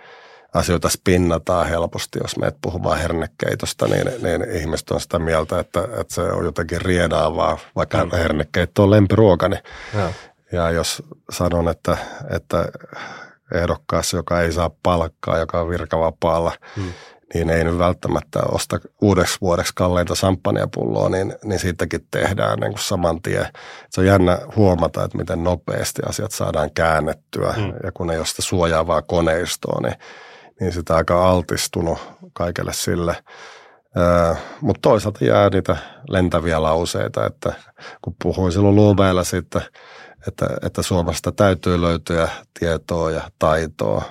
[SPEAKER 2] asioita spinnataan helposti, jos meet puhumaan hernekeitosta, niin, niin ihmiset on sitä mieltä, että, että se on jotenkin riedaavaa, vaikka mm. hernekeitto on lempiruokani. Ja. ja jos sanon, että, että ehdokkaassa, joka ei saa palkkaa, joka on virkavapaalla, mm. niin ei nyt välttämättä osta uudeksi vuodeksi kalleinta samppanjapulloa, niin, niin siitäkin tehdään niin kuin saman tien. Se on jännä huomata, että miten nopeasti asiat saadaan käännettyä, mm. ja kun ei ole sitä suojaavaa koneistoa, niin niin sitä aika altistunut kaikelle sille. Mutta toisaalta jää niitä lentäviä lauseita, että kun puhuin silloin Luubeilla sitten, että, että Suomesta täytyy löytyä tietoa ja taitoa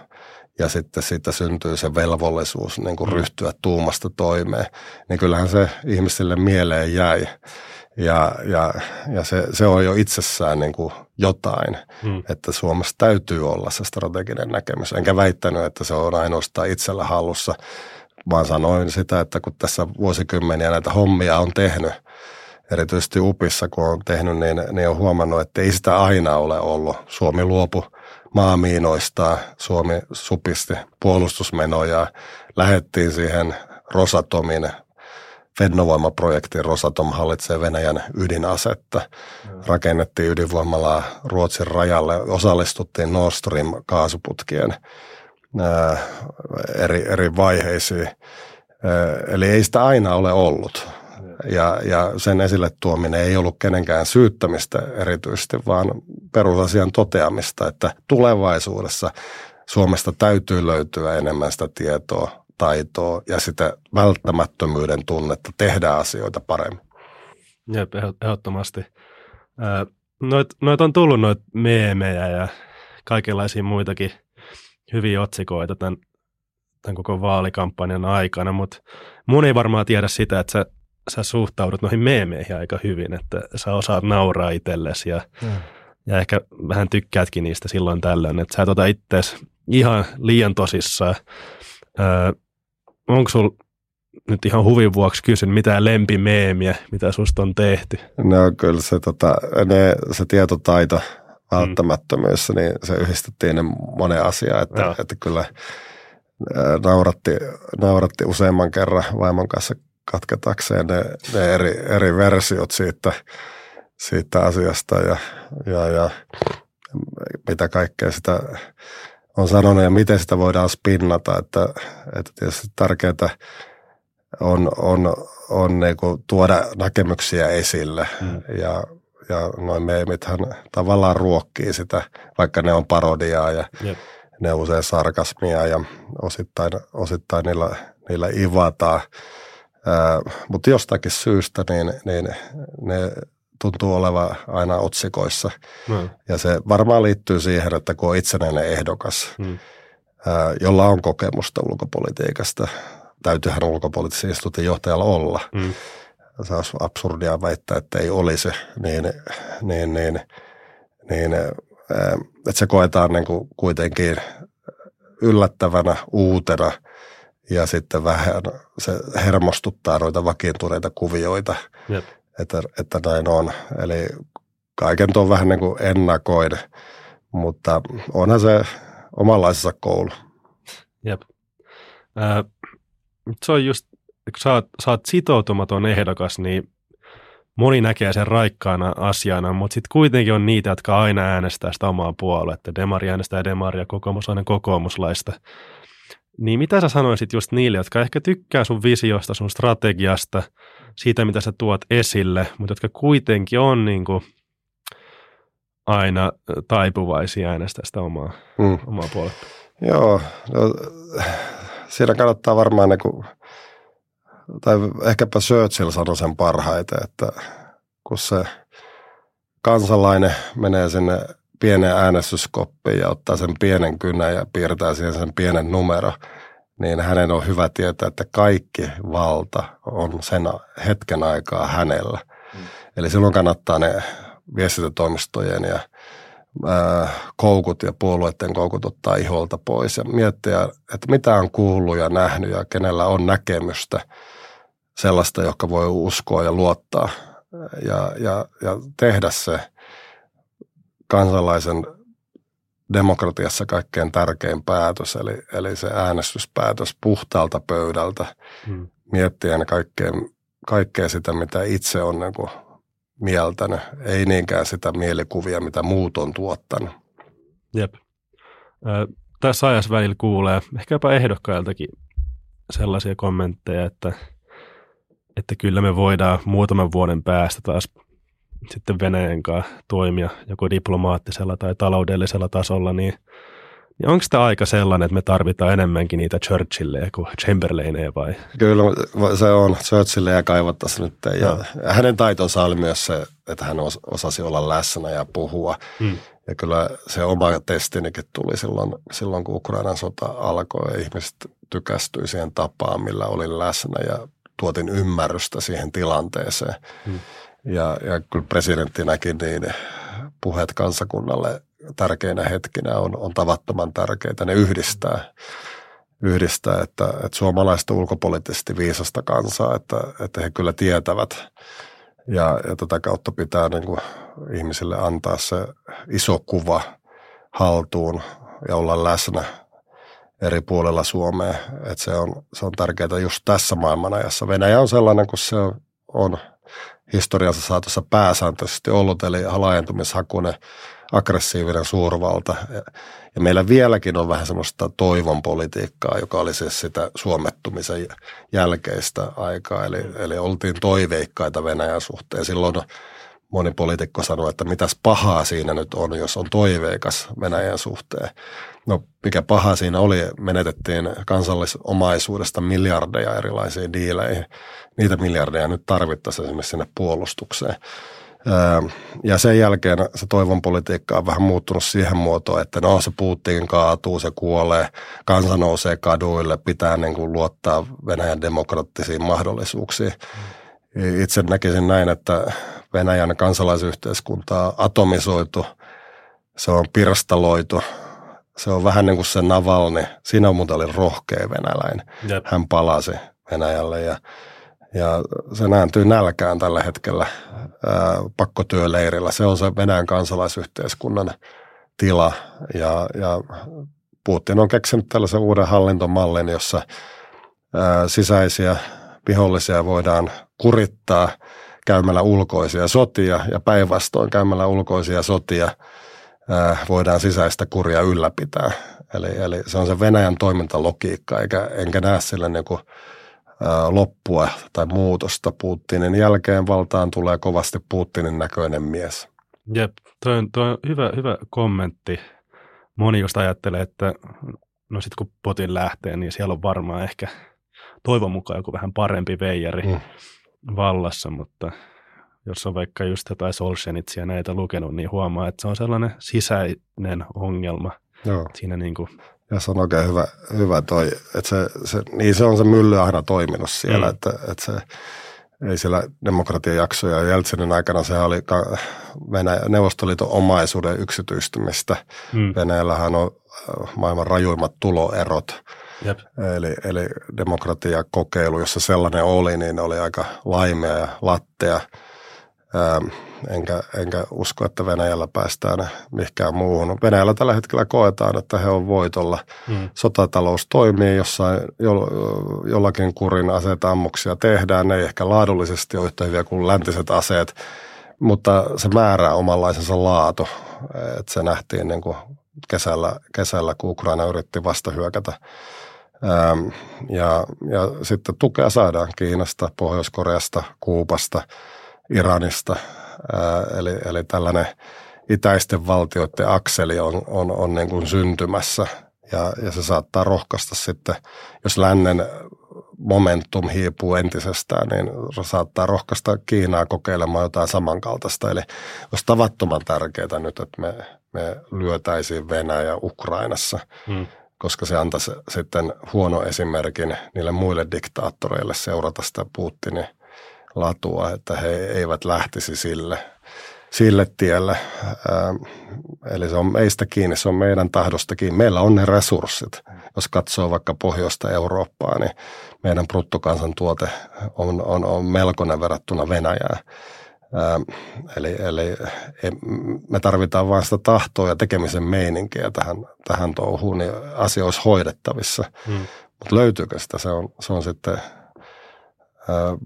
[SPEAKER 2] ja sitten siitä syntyy se velvollisuus niin kuin ryhtyä tuumasta toimeen, niin kyllähän se ihmisille mieleen jäi. Ja, ja, ja se, se on jo itsessään niin kuin jotain, hmm. että Suomessa täytyy olla se strateginen näkemys. Enkä väittänyt, että se on ainoastaan itsellä hallussa, vaan sanoin sitä, että kun tässä vuosikymmeniä näitä hommia on tehnyt, erityisesti UPissa kun on tehnyt, niin, niin on huomannut, että ei sitä aina ole ollut. Suomi luopu maamiinoista, Suomi supisti puolustusmenoja, lähettiin siihen Rosatomin Fennovoima-projektiin Rosatom hallitsee Venäjän ydinasetta. Rakennettiin ydinvoimalaa Ruotsin rajalle, osallistuttiin Nord Stream kaasuputkien ää, eri, eri vaiheisiin. Ää, eli ei sitä aina ole ollut. Ja, ja sen esille tuominen ei ollut kenenkään syyttämistä erityisesti, vaan perusasian toteamista, että tulevaisuudessa Suomesta täytyy löytyä enemmän sitä tietoa taitoa ja sitä välttämättömyyden tunnetta tehdä asioita paremmin.
[SPEAKER 1] Jep, ehdottomasti. Noit, noit on tullut noit meemejä ja kaikenlaisia muitakin hyviä otsikoita tämän, tämän koko vaalikampanjan aikana, mutta mun ei varmaan tiedä sitä, että sä, sä suhtaudut noihin meemeihin aika hyvin, että sä osaat nauraa itsellesi ja, mm. ja ehkä vähän tykkäätkin niistä silloin tällöin, että sä et ota itseäsi ihan liian tosissaan. Öö, onko sulla nyt ihan huvin vuoksi kysyn, mitä lempimeemiä, mitä susta on tehty?
[SPEAKER 2] No kyllä se, tota, ne, se tietotaito, välttämättömyys, mm. niin se yhdistettiin ne monen asiaan, että, että kyllä nauratti, nauratti useamman kerran vaimon kanssa katketakseen ne, ne eri, eri versiot siitä, siitä asiasta ja, ja, ja mitä kaikkea sitä on sanonut ja miten sitä voidaan spinnata, että, että tietysti tärkeää on, on, on niin kuin tuoda näkemyksiä esille mm. ja, ja noin meemithän tavallaan ruokkii sitä, vaikka ne on parodiaa ja yep. ne on usein sarkasmia ja osittain, osittain niillä, niillä ivataan. mutta jostakin syystä niin, niin ne tuntuu olevan aina otsikoissa. Mm. Ja se varmaan liittyy siihen, että kun on itsenäinen ehdokas, mm. ää, jolla on kokemusta ulkopolitiikasta, täytyyhän ulkopoliittisen instituutin johtajalla olla. Mm. Se olisi absurdia väittää, että ei olisi, niin, niin, niin, niin ää, että se koetaan niin kuin kuitenkin yllättävänä uutena ja sitten vähän se hermostuttaa noita vakiintuneita kuvioita. Jep että, että näin on. Eli kaiken tuon vähän niin kuin ennakoin, mutta onhan se omanlaisessa koulu.
[SPEAKER 1] Jep. Äh, se on just kun sä oot, sä oot sitoutumaton ehdokas, niin moni näkee sen raikkaana asiana, mutta sitten kuitenkin on niitä, jotka aina äänestää sitä omaa puoluetta. Demari äänestää demaria, kokoomus aina kokoomuslaista. Niin mitä sä sanoisit just niille, jotka ehkä tykkää sun visiosta, sun strategiasta, siitä mitä sä tuot esille, mutta jotka kuitenkin on niin kuin aina taipuvaisia äänestää sitä omaa, mm. omaa puoletta?
[SPEAKER 2] Joo, no, siinä kannattaa varmaan niin kuin, tai ehkäpä Churchill sanoi sen parhaiten, että kun se kansalainen menee sinne pienen äänestyskoppiin ja ottaa sen pienen kynän ja piirtää siihen sen pienen numero, niin hänen on hyvä tietää, että kaikki valta on sen hetken aikaa hänellä. Mm. Eli silloin kannattaa ne viestintätoimistojen ja ää, koukut ja puolueiden koukut ottaa iholta pois ja miettiä, että mitä on kuullut ja nähnyt ja kenellä on näkemystä sellaista, joka voi uskoa ja luottaa ja, ja, ja tehdä se kansalaisen demokratiassa kaikkein tärkein päätös, eli, eli se äänestyspäätös puhtaalta pöydältä, hmm. miettien kaikkea, kaikkea sitä, mitä itse on niin kuin mieltänyt, ei niinkään sitä mielikuvia, mitä muut on tuottanut.
[SPEAKER 1] Jep. Tässä ajassa välillä kuulee ehkäpä ehdokkailtakin sellaisia kommentteja, että, että kyllä me voidaan muutaman vuoden päästä taas sitten Venäjän kanssa toimia joko diplomaattisella tai taloudellisella tasolla, niin, niin onko tämä aika sellainen, että me tarvitaan enemmänkin niitä Churchilleja kuin Chamberlaineja vai?
[SPEAKER 2] Kyllä se on. Churchilleja kaivattaisiin nyt. Ja no. hänen taitonsa oli myös se, että hän osasi olla läsnä ja puhua. Hmm. Ja kyllä se oma testinikin tuli silloin, silloin, kun Ukrainan sota alkoi ja ihmiset tykästyi siihen tapaan, millä olin läsnä ja tuotin ymmärrystä siihen tilanteeseen. Hmm. Ja, ja kyllä presidenttinäkin niin puheet kansakunnalle tärkeinä hetkinä on, on tavattoman tärkeitä. Ne yhdistää, yhdistää että, että suomalaiset ulkopoliittisesti viisasta kansaa, että, että he kyllä tietävät. Ja, ja tätä kautta pitää niin kuin ihmisille antaa se iso kuva haltuun ja olla läsnä eri puolella Suomea. Että se on, se on tärkeää just tässä maailmanajassa. Venäjä on sellainen kuin se on historiansa saatossa pääsääntöisesti ollut, eli laajentumishakunen aggressiivinen suurvalta. Ja meillä vieläkin on vähän semmoista toivon politiikkaa, joka oli siis sitä suomettumisen jälkeistä aikaa. Eli, eli oltiin toiveikkaita Venäjän suhteen. Silloin moni poliitikko sanoi, että mitäs pahaa siinä nyt on, jos on toiveikas Venäjän suhteen. No mikä paha siinä oli, menetettiin kansallisomaisuudesta miljardeja erilaisiin diileihin. Niitä miljardeja nyt tarvittaisiin esimerkiksi sinne puolustukseen. Ja sen jälkeen se toivon politiikka on vähän muuttunut siihen muotoon, että no se Putin kaatuu, se kuolee, kansa nousee kaduille, pitää niin kuin luottaa Venäjän demokraattisiin mahdollisuuksiin. Itse näkisin näin, että Venäjän kansalaisyhteiskunta on atomisoitu, se on pirstaloitu, se on vähän niin kuin se Navalni. Siinä on muuten oli rohkea venäläinen. Jep. Hän palasi Venäjälle ja, ja se nääntyy nälkään tällä hetkellä ää, pakkotyöleirillä. Se on se Venäjän kansalaisyhteiskunnan tila ja, ja Putin on keksinyt tällaisen uuden hallintomallin, jossa ää, sisäisiä vihollisia voidaan kurittaa käymällä ulkoisia sotia ja päinvastoin käymällä ulkoisia sotia – voidaan sisäistä kuria ylläpitää. Eli, eli se on se Venäjän toimintalogiikka, eikä, enkä näe sille niin kuin, ää, loppua tai muutosta. Putinin jälkeen valtaan tulee kovasti Putinin näköinen mies.
[SPEAKER 1] Jep, tuo on, toi on hyvä, hyvä kommentti. Moni just ajattelee, että no sitten kun Putin lähtee, niin siellä on varmaan ehkä toivon mukaan joku vähän parempi veijari mm. vallassa, mutta – jos on vaikka just jotain Solzhenitsia näitä lukenut, niin huomaa, että se on sellainen sisäinen ongelma Joo. siinä niin kuin
[SPEAKER 2] ja se on oikein hyvä, hyvä toi, että se, se, niin se on se mylly aina toiminut siellä, mm. että, että se ei siellä demokratian jaksoja. Jeltsinin aikana se oli Venäjä, Neuvostoliiton omaisuuden yksityistymistä. Mm. Venäjällähän on äh, maailman rajuimmat tuloerot. Jep. Eli, eli demokratia kokeilu, jossa sellainen oli, niin oli aika laimea ja lattea – enkä, enkä usko, että Venäjällä päästään mihinkään muuhun. Venäjällä tällä hetkellä koetaan, että he on voitolla. Hmm. Sotatalous toimii jossain, jo, jollakin kurin aseet ammuksia tehdään. Ne ei ehkä laadullisesti ole yhtä hyviä kuin läntiset aseet, mutta se määrää omanlaisensa laatu. että se nähtiin niin kuin kesällä, kesällä, kun Ukraina yritti vastahyökätä. Ja, ja sitten tukea saadaan Kiinasta, Pohjois-Koreasta, Kuupasta – Iranista. Eli, eli tällainen itäisten valtioiden akseli on, on, on niin kuin syntymässä ja, ja se saattaa rohkaista sitten, jos lännen momentum hiipuu entisestään, niin saattaa rohkaista Kiinaa kokeilemaan jotain samankaltaista. Eli olisi tavattoman tärkeää nyt, että me, me lyötäisiin Venäjä Ukrainassa, hmm. koska se antaisi sitten huono esimerkin niille muille diktaattoreille seurata sitä Putinin latua, että he eivät lähtisi sille, sille tielle. Eli se on meistä kiinni, se on meidän tahdostakin. Meillä on ne resurssit. Jos katsoo vaikka pohjoista Eurooppaa, niin meidän bruttokansantuote on, on, on melkoinen verrattuna Venäjään. Eli, eli me tarvitaan vain sitä tahtoa ja tekemisen meininkiä tähän, tähän touhuun, niin asia olisi hoidettavissa. Hmm. Mutta löytyykö sitä, se on, se on sitten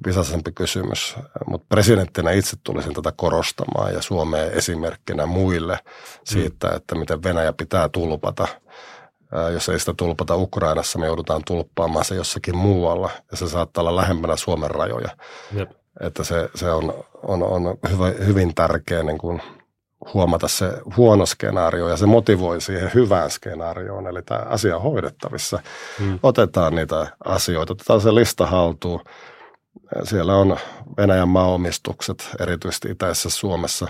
[SPEAKER 2] visaisempi kysymys, mutta presidenttinä itse tulisin tätä korostamaan ja Suomeen esimerkkinä muille siitä, mm. että miten Venäjä pitää tulpata. Jos ei sitä tulpata Ukrainassa, me joudutaan tulppaamaan se jossakin muualla ja se saattaa olla lähempänä Suomen rajoja. Jep. Että se, se on, on, on hyvä, hyvin tärkeä niin kuin huomata se huono skenaario ja se motivoi siihen hyvään skenaarioon. Eli tämä asia on hoidettavissa. Hmm. Otetaan niitä asioita, otetaan se lista haltuun siellä on Venäjän maaomistukset, erityisesti itäisessä Suomessa.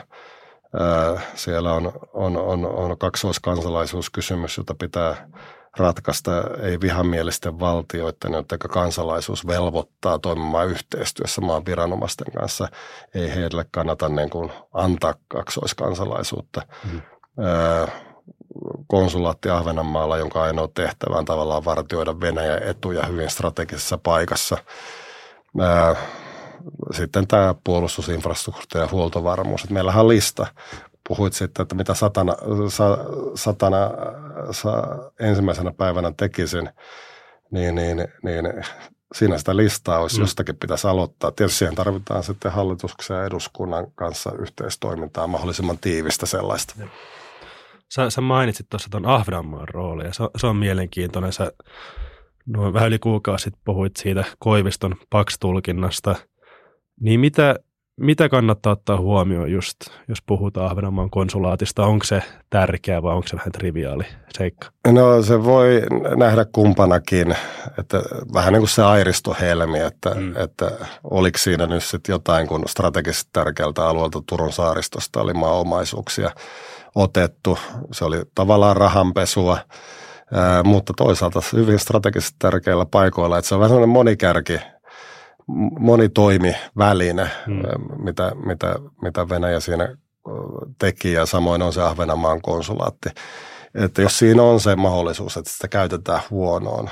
[SPEAKER 2] Siellä on, on, on, on kaksoiskansalaisuuskysymys, jota pitää ratkaista ei vihamielisten valtioiden, joiden kansalaisuus velvoittaa toimimaan yhteistyössä maan viranomaisten kanssa. Ei heille kannata niin kuin antaa kaksoiskansalaisuutta. Mm. Konsulaatti Ahvenanmaalla, jonka ainoa tehtävä on tavallaan vartioida Venäjän etuja hyvin strategisessa paikassa – sitten tämä puolustusinfrastruktuuri ja huoltovarmuus. Että meillähän on lista. Puhuit sitten, että mitä satana, sa, satana sa, ensimmäisenä päivänä tekisin, niin, niin, niin siinä sitä listaa olisi, mm. jostakin pitäisi aloittaa. Tietysti siihen tarvitaan sitten hallituksen ja eduskunnan kanssa yhteistoimintaa, mahdollisimman tiivistä sellaista.
[SPEAKER 1] Sä, sä mainitsit tuossa tuon Ahvenanmaan rooli ja se, se on mielenkiintoinen. Sä no, vähän yli kuukausi sitten puhuit siitä Koiviston Pax-tulkinnasta, niin mitä, mitä kannattaa ottaa huomioon just, jos puhutaan Ahvenanmaan konsulaatista? Onko se tärkeä vai onko se vähän triviaali seikka?
[SPEAKER 2] No se voi nähdä kumpanakin, että vähän niin kuin se Airisto Helmi, että, mm. että oliko siinä nyt sitten jotain, kun strategisesti tärkeältä alueelta Turun saaristosta oli maa-omaisuuksia otettu. Se oli tavallaan rahanpesua mutta toisaalta hyvin strategisesti tärkeillä paikoilla, että se on vähän sellainen monikärki, monitoimiväline, hmm. mitä, mitä, mitä Venäjä siinä teki ja samoin on se Ahvenanmaan konsulaatti. Että jos siinä on se mahdollisuus, että sitä käytetään huonoon,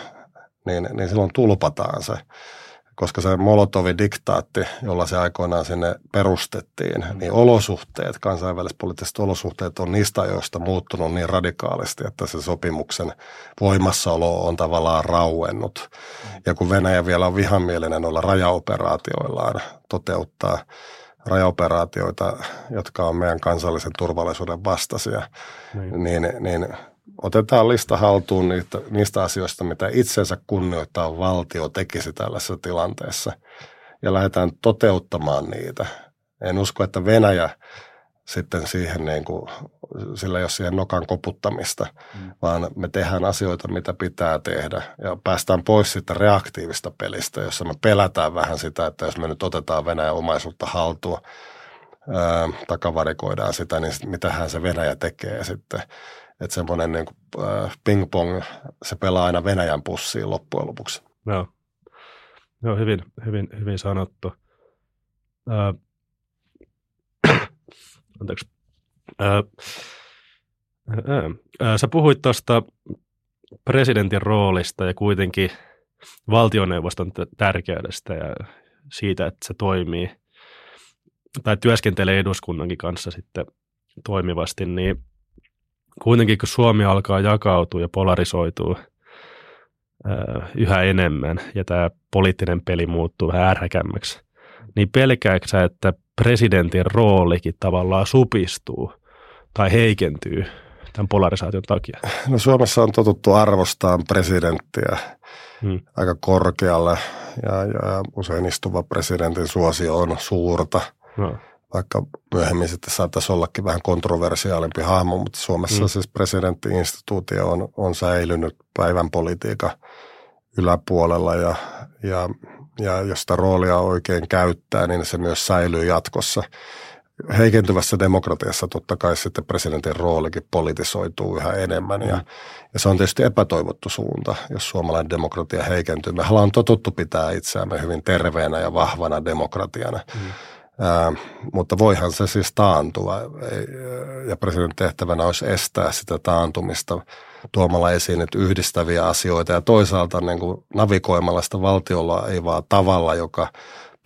[SPEAKER 2] niin, niin silloin tulpataan se koska se Molotovin diktaatti, jolla se aikoinaan sinne perustettiin, niin olosuhteet, kansainväliset poliittiset olosuhteet on niistä ajoista muuttunut niin radikaalisti, että se sopimuksen voimassaolo on tavallaan rauennut. Ja kun Venäjä vielä on vihamielinen noilla rajaoperaatioillaan toteuttaa rajaoperaatioita, jotka on meidän kansallisen turvallisuuden vastaisia, niin, niin, niin otetaan lista haltuun niistä, niistä asioista, mitä itsensä kunnioittaa valtio tekisi tällaisessa tilanteessa ja lähdetään toteuttamaan niitä. En usko, että Venäjä sitten siihen niin kuin, sillä ei ole siihen nokan koputtamista, mm. vaan me tehdään asioita, mitä pitää tehdä ja päästään pois siitä reaktiivista pelistä, jossa me pelätään vähän sitä, että jos me nyt otetaan Venäjän omaisuutta haltuun, ää, takavarikoidaan sitä, niin mitähän se Venäjä tekee sitten. Että semmoinen niin kuin, äh, ping-pong, se pelaa aina Venäjän pussiin loppujen lopuksi.
[SPEAKER 1] Joo, Joo hyvin, hyvin, hyvin sanottu. Äh, anteeksi. Äh, äh, äh, sä puhuit tuosta presidentin roolista ja kuitenkin valtioneuvoston tärkeydestä ja siitä, että se toimii. tai työskentelee eduskunnankin kanssa sitten toimivasti, niin kuitenkin kun Suomi alkaa jakautua ja polarisoituu yhä enemmän ja tämä poliittinen peli muuttuu vähän ärhäkämmäksi, niin pelkääksä, että presidentin roolikin tavallaan supistuu tai heikentyy tämän polarisaation takia?
[SPEAKER 2] No Suomessa on totuttu arvostaa presidenttiä hmm. aika korkealle ja, ja usein istuva presidentin suosio on suurta. No. Vaikka myöhemmin sitten saattaisi ollakin vähän kontroversiaalimpi hahmo, mutta Suomessa hmm. siis presidenttiinstituutio on, on säilynyt päivän politiikan yläpuolella ja, ja, ja jos sitä roolia oikein käyttää, niin se myös säilyy jatkossa heikentyvässä demokratiassa totta kai sitten presidentin roolikin politisoituu yhä enemmän ja, mm. ja se on tietysti epätoivottu suunta, jos suomalainen demokratia heikentyy. Me ollaan totuttu pitää itseämme hyvin terveenä ja vahvana demokratiana, mm. Ää, mutta voihan se siis taantua. Ja presidentin tehtävänä olisi estää sitä taantumista tuomalla esiin nyt yhdistäviä asioita. Ja toisaalta niin kuin navigoimalla sitä valtiolla ei vaan tavalla, joka –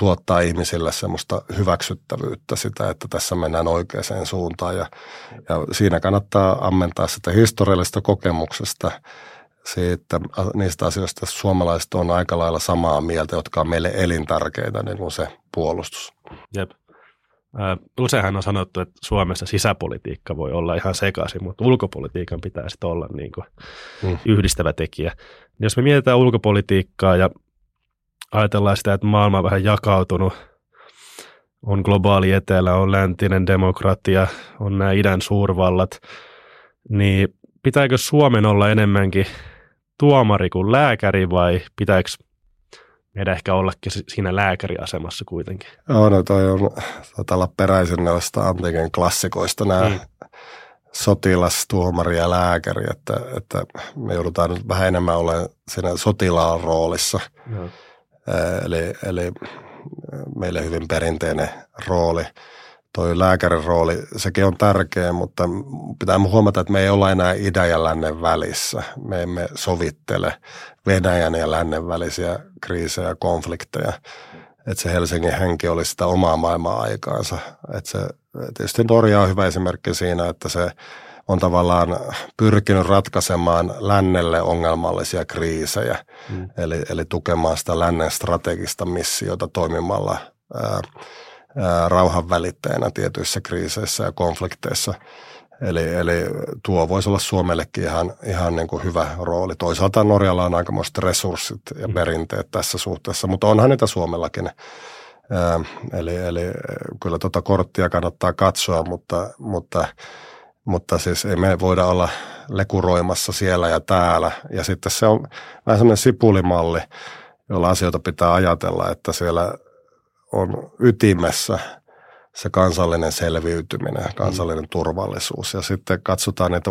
[SPEAKER 2] tuottaa ihmisille semmoista hyväksyttävyyttä sitä, että tässä mennään oikeaan suuntaan. Ja, ja siinä kannattaa ammentaa sitä historiallisesta kokemuksesta siitä, niistä asioista suomalaiset on aika lailla samaa mieltä, jotka on meille elintärkeitä, niin kuin se puolustus.
[SPEAKER 1] Jep. Useinhan on sanottu, että Suomessa sisäpolitiikka voi olla ihan sekaisin, mutta ulkopolitiikan pitää sitten olla niin kuin hmm. yhdistävä tekijä. Jos me mietitään ulkopolitiikkaa ja ajatellaan sitä, että maailma on vähän jakautunut, on globaali etelä, on läntinen demokratia, on nämä idän suurvallat, niin pitääkö Suomen olla enemmänkin tuomari kuin lääkäri vai pitääkö meidän ehkä ollakin siinä lääkäriasemassa kuitenkin?
[SPEAKER 2] Joo, no toi on taitaa olla peräisin noista antiikin klassikoista nämä mm. sotilas, tuomari ja lääkäri, että, että me joudutaan nyt vähän enemmän olemaan siinä sotilaan roolissa. Mm Eli, eli meille hyvin perinteinen rooli. Toi lääkärin rooli, sekin on tärkeä, mutta pitää huomata, että me ei olla enää idän ja lännen välissä. Me emme sovittele Venäjän ja lännen välisiä kriisejä ja konflikteja. Että se Helsingin henki oli sitä omaa maailmaa aikaansa. Että se, tietysti Norja on hyvä esimerkki siinä, että se on tavallaan pyrkinyt ratkaisemaan lännelle ongelmallisia kriisejä, mm. eli, eli tukemaan sitä lännen strategista missiota toimimalla ää, rauhan välittäjänä tietyissä kriiseissä ja konflikteissa. Eli, eli tuo voisi olla Suomellekin ihan, ihan niin kuin hyvä rooli. Toisaalta Norjalla on aikamoiset resurssit ja mm. perinteet tässä suhteessa, mutta onhan niitä Suomellakin. Eli, eli kyllä tuota korttia kannattaa katsoa, mutta, mutta – mutta siis ei me voida olla lekuroimassa siellä ja täällä. Ja sitten se on vähän semmoinen sipulimalli, jolla asioita pitää ajatella, että siellä on ytimessä – se kansallinen selviytyminen, kansallinen turvallisuus. Ja sitten katsotaan niitä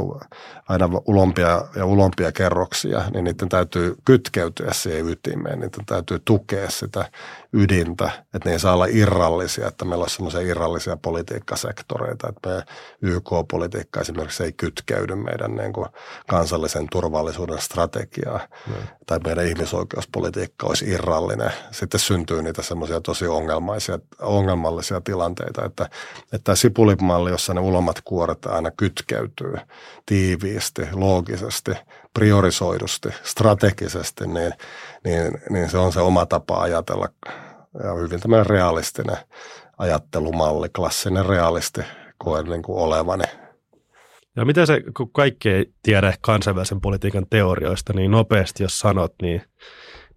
[SPEAKER 2] aina ulompia ja ulompia kerroksia, niin niiden täytyy kytkeytyä siihen ytimeen, niiden täytyy tukea sitä ydintä, että ne ei saa olla irrallisia, että meillä on semmoisia irrallisia politiikkasektoreita, että me YK-politiikka esimerkiksi ei kytkeydy meidän niin kuin kansallisen turvallisuuden strategiaa no. tai meidän ihmisoikeuspolitiikka olisi irrallinen. Sitten syntyy niitä semmoisia tosi ongelmaisia, ongelmallisia tilanteita, että, että tämä sipulimalli, jossa ne ulomat kuoret aina kytkeytyy tiiviisti, loogisesti, priorisoidusti, strategisesti, niin, niin, niin se on se oma tapa ajatella ja hyvin tämmöinen realistinen ajattelumalli, klassinen realisti koen niin kuin olevani.
[SPEAKER 1] Ja mitä se, kun kaikki ei tiedä kansainvälisen politiikan teorioista, niin nopeasti jos sanot, niin,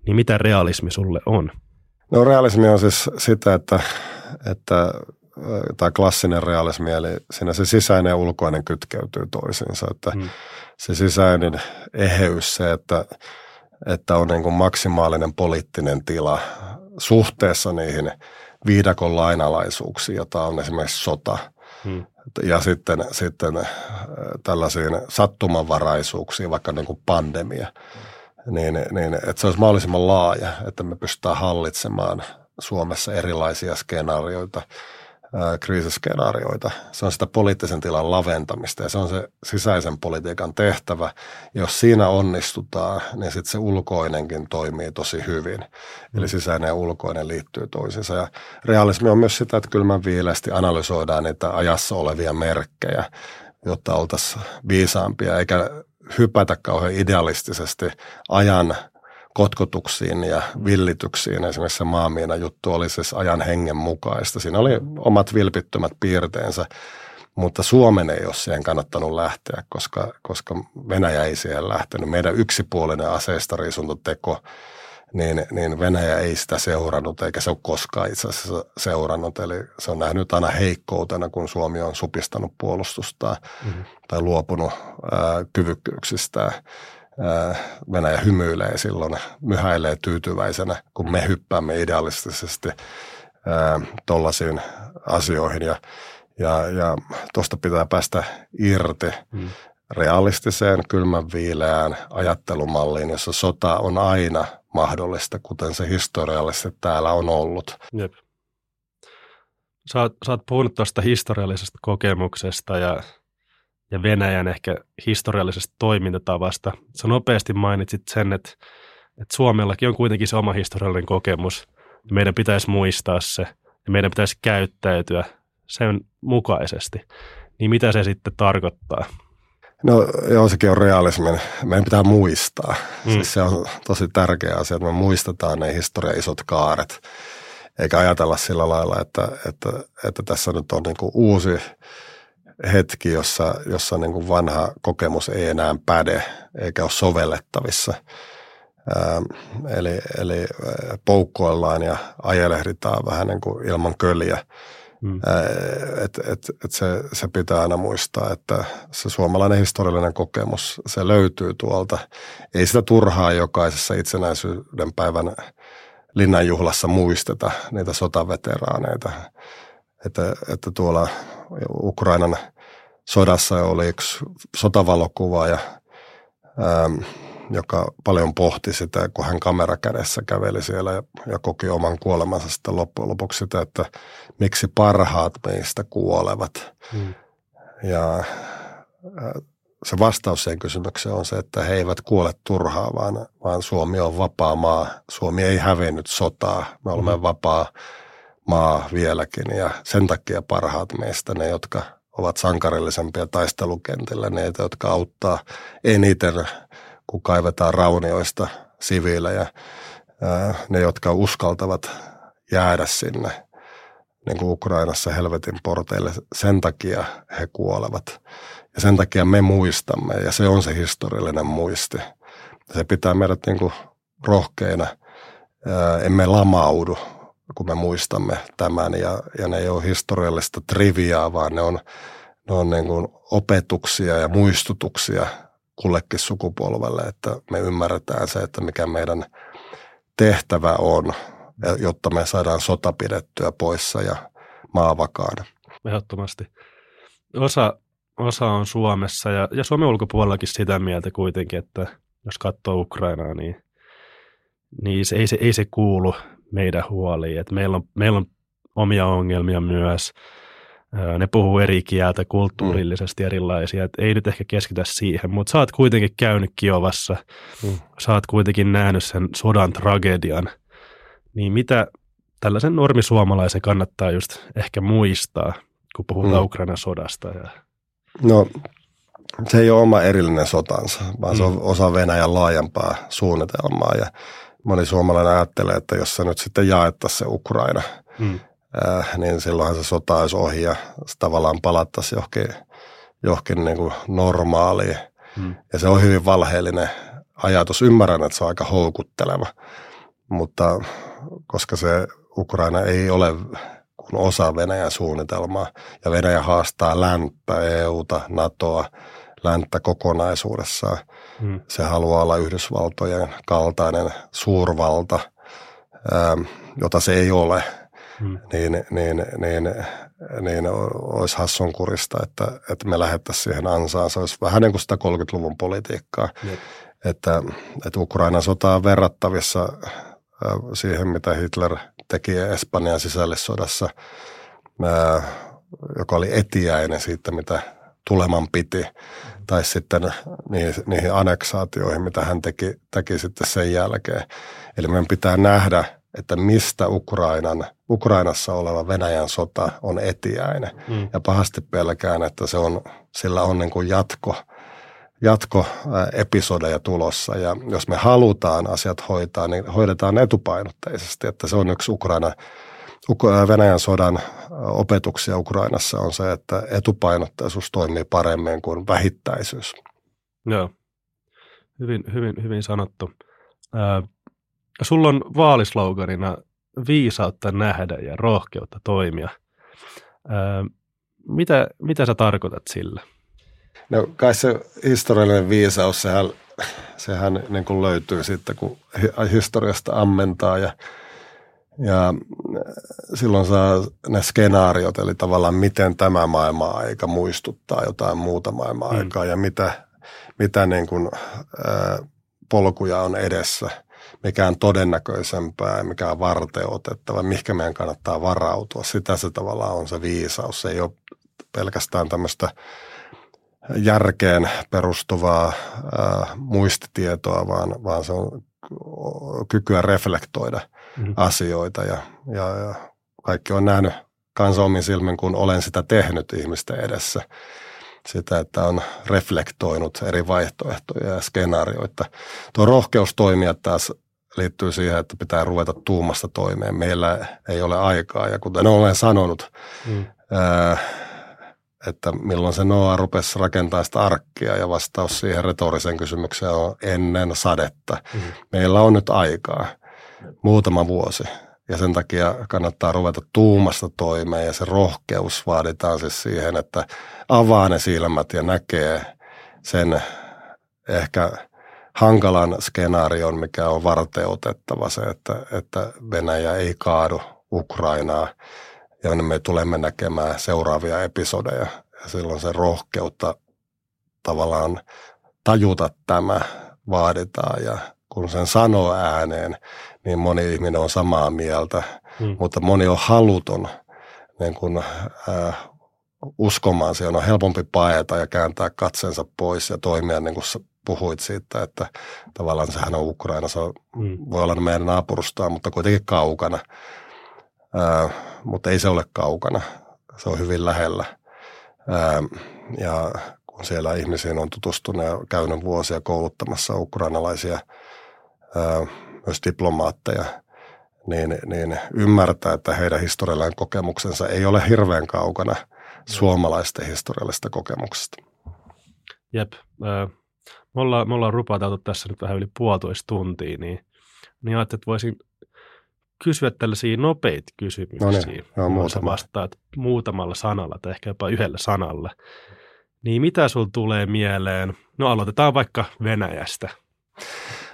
[SPEAKER 1] niin mitä realismi sulle on?
[SPEAKER 2] No realismi on siis sitä, että, että tämä klassinen realismi, eli siinä se sisäinen ja ulkoinen kytkeytyy toisiinsa, että hmm. se sisäinen eheys, se, että, että on niin kuin maksimaalinen poliittinen tila suhteessa niihin viidakon lainalaisuuksiin, jota on esimerkiksi sota. Hmm. Ja sitten, sitten tällaisiin sattumanvaraisuuksiin, vaikka niin kuin pandemia. Niin, niin, että se olisi mahdollisimman laaja, että me pystytään hallitsemaan Suomessa erilaisia skenaarioita kriisiskenaarioita. Se on sitä poliittisen tilan laventamista ja se on se sisäisen politiikan tehtävä. Jos siinä onnistutaan, niin sitten se ulkoinenkin toimii tosi hyvin. Mm. Eli sisäinen ja ulkoinen liittyy toisiinsa. Ja realismi on myös sitä, että kylmän viileästi analysoidaan niitä ajassa olevia merkkejä, jotta oltaisiin viisaampia, eikä hypätä kauhean idealistisesti ajan kotkotuksiin ja villityksiin. Esimerkiksi se maamiina juttu oli siis ajan hengen mukaista. Siinä oli omat vilpittömät piirteensä, mutta Suomen ei ole siihen kannattanut lähteä, koska, koska Venäjä ei siihen lähtenyt. Meidän yksipuolinen aseistariisuntoteko, niin, niin Venäjä ei sitä seurannut, eikä se ole koskaan itse asiassa seurannut. Eli se on nähnyt aina heikkoutena, kun Suomi on supistanut puolustustaan mm-hmm. tai luopunut ää, kyvykkyyksistään. Venäjä hymyilee silloin, myhäilee tyytyväisenä, kun me hyppäämme idealistisesti tuollaisiin asioihin ja, ja, ja tuosta pitää päästä irti mm. realistiseen, kylmän viileään ajattelumalliin, jossa sota on aina mahdollista, kuten se historiallisesti täällä on ollut. Jep.
[SPEAKER 1] Sä sä oot puhunut tuosta historiallisesta kokemuksesta ja ja Venäjän ehkä historiallisesta toimintatavasta. Sä nopeasti mainitsit sen, että, että Suomellakin on kuitenkin se oma historiallinen kokemus. Ja meidän pitäisi muistaa se ja meidän pitäisi käyttäytyä sen mukaisesti. Niin mitä se sitten tarkoittaa?
[SPEAKER 2] No joo, sekin on realismin. Meidän pitää muistaa. Mm. Siis se on tosi tärkeä asia, että me muistetaan ne historian isot kaaret. Eikä ajatella sillä lailla, että, että, että tässä nyt on niin uusi hetki, jossa, jossa niin kuin vanha kokemus ei enää päde eikä ole sovellettavissa. Ää, eli, eli poukkoillaan ja ajelehditaan vähän niin kuin ilman köliä. Mm. Et, et, et se, se pitää aina muistaa, että se suomalainen historiallinen kokemus, se löytyy tuolta. Ei sitä turhaa jokaisessa itsenäisyyden päivän linnanjuhlassa muisteta niitä sotaveteraaneita. Että, että tuolla Ukrainan sodassa oli yksi sotavalokuva, ja, ähm, joka paljon pohti sitä, kun hän kamera kädessä käveli siellä ja, ja koki oman kuolemansa sitten loppujen lopuksi sitä, että miksi parhaat meistä kuolevat. Hmm. Ja äh, se vastaus siihen kysymykseen on se, että he eivät kuole turhaa, vaan, vaan Suomi on vapaa maa. Suomi ei hävinnyt sotaa. Me olemme hmm. vapaa maa vieläkin ja sen takia parhaat meistä, ne jotka ovat sankarillisempia taistelukentillä, ne jotka auttaa eniten, kun kaivetaan raunioista siviilejä, ne jotka uskaltavat jäädä sinne, niin kuin Ukrainassa helvetin porteille, sen takia he kuolevat. Ja sen takia me muistamme, ja se on se historiallinen muisti. Se pitää meidät niin kuin rohkeina, emme lamaudu, kun me muistamme tämän. Ja, ja ne ei ole historiallista triviaa, vaan ne on, ne on niin kuin opetuksia ja muistutuksia kullekin sukupolvelle, että me ymmärretään se, että mikä meidän tehtävä on, jotta me saadaan sota pidettyä poissa ja maa vakaana.
[SPEAKER 1] Ehdottomasti. Osa, osa on Suomessa ja, ja Suomen ulkopuolellakin sitä mieltä kuitenkin, että jos katsoo Ukrainaa, niin, niin se, ei, se, ei se kuulu meidän huoliin. Et meillä, on, meillä on omia ongelmia myös. Ne puhuu eri kieltä, kulttuurillisesti mm. erilaisia. Et ei nyt ehkä keskitä siihen, mutta sä oot kuitenkin käynyt Kiovassa. Mm. Sä oot kuitenkin nähnyt sen sodan tragedian. Niin mitä tällaisen normisuomalaisen kannattaa just ehkä muistaa, kun puhutaan mm. Ukrainan sodasta? Ja...
[SPEAKER 2] No se ei ole oma erillinen sotansa, vaan mm. se on osa Venäjän laajempaa suunnitelmaa. Ja moni suomalainen ajattelee, että jos se nyt sitten jaettaisiin se Ukraina, mm. äh, niin silloinhan se sota olisi ohi ja tavallaan palattaisiin johonkin, johonkin niin kuin normaaliin. Mm. Ja se on hyvin valheellinen ajatus. Ymmärrän, että se on aika houkutteleva, mutta koska se Ukraina ei ole kuin osa Venäjän suunnitelmaa ja Venäjä haastaa länttä, EUta, NATOa, länttä kokonaisuudessaan – Mm. Se haluaa olla Yhdysvaltojen kaltainen suurvalta, ähm, jota se ei ole. Mm. Niin, niin, niin, niin olisi hassunkurista, että, että me lähettäisiin siihen ansaan. Se olisi vähän niin kuin sitä 30-luvun politiikkaa. Mm. Että, että Ukrainan sota on verrattavissa äh, siihen, mitä Hitler teki Espanjan sisällissodassa joka oli etiäinen siitä, mitä tuleman piti, tai sitten niihin, niihin aneksaatioihin, mitä hän teki, teki sitten sen jälkeen. Eli meidän pitää nähdä, että mistä Ukrainan, Ukrainassa oleva Venäjän sota on etiäinen. Mm. Ja pahasti pelkään, että se on, sillä on niin kuin jatko, jatkoepisodeja tulossa. Ja jos me halutaan asiat hoitaa, niin hoidetaan etupainotteisesti, että se on yksi Ukraina Venäjän sodan opetuksia Ukrainassa on se, että etupainotteisuus toimii paremmin kuin vähittäisyys.
[SPEAKER 1] Joo, hyvin, hyvin, hyvin sanottu. Ää, sulla on vaalisloganina viisautta nähdä ja rohkeutta toimia. Ää, mitä, mitä sä tarkoitat sillä?
[SPEAKER 2] No kai se historiallinen viisaus, sehän, sehän niin kuin löytyy sitten, kun historiasta ammentaa ja – ja äh, silloin saa ne skenaariot, eli tavallaan miten tämä maailma-aika muistuttaa jotain muuta maailma-aikaa mm. ja mitä, mitä niin kuin, ää, äh, polkuja on edessä, mikä on todennäköisempää ja mikä on varteutettava, mihinkä meidän kannattaa varautua. Sitä se tavallaan on se viisaus. Se ei ole pelkästään tämmöistä järkeen perustuvaa ää, äh, muistitietoa, vaan, vaan se on kykyä reflektoida – mm. asioita ja, ja, ja kaikki on nähnyt kanssa omin silmin, kun olen sitä tehnyt ihmisten edessä. Sitä, että on reflektoinut eri vaihtoehtoja ja skenaarioita. Tuo rohkeus toimia taas liittyy siihen, että pitää ruveta tuumasta toimeen. Meillä ei ole aikaa ja kuten olen sanonut, mm. ää, että milloin se Noa rupesi rakentamaan sitä arkkia ja vastaus siihen retoriseen kysymykseen on ennen sadetta. Mm. Meillä on nyt aikaa muutama vuosi. Ja sen takia kannattaa ruveta tuumasta toimeen ja se rohkeus vaaditaan siis siihen, että avaa ne silmät ja näkee sen ehkä hankalan skenaarion, mikä on varteutettava se, että, että Venäjä ei kaadu Ukrainaa ja me tulemme näkemään seuraavia episodeja. Ja silloin se rohkeutta tavallaan tajuta tämä vaaditaan ja kun sen sanoo ääneen, niin moni ihminen on samaa mieltä, hmm. mutta moni on haluton niin kun, äh, uskomaan. Siihen on helpompi paeta ja kääntää katsensa pois ja toimia niin kuin puhuit siitä, että tavallaan sehän on Ukraina, se on, hmm. voi olla meidän naapurustaa, mutta kuitenkin kaukana. Äh, mutta ei se ole kaukana, se on hyvin lähellä. Äh, ja kun siellä ihmisiin on tutustunut ja käynyt vuosia kouluttamassa ukrainalaisia – myös diplomaatteja, niin, niin ymmärtää, että heidän historiallinen kokemuksensa ei ole hirveän kaukana suomalaisten historiallisesta kokemuksesta.
[SPEAKER 1] Jep. Me ollaan, me ollaan rupatautu tässä nyt vähän yli puolitoista tuntia, niin, niin ajattelin, että voisin kysyä tällaisia nopeita kysymyksiä. No niin,
[SPEAKER 2] no, muutama.
[SPEAKER 1] Vastaat muutamalla sanalla tai ehkä jopa yhdellä sanalla. Niin mitä sul tulee mieleen? No aloitetaan vaikka Venäjästä.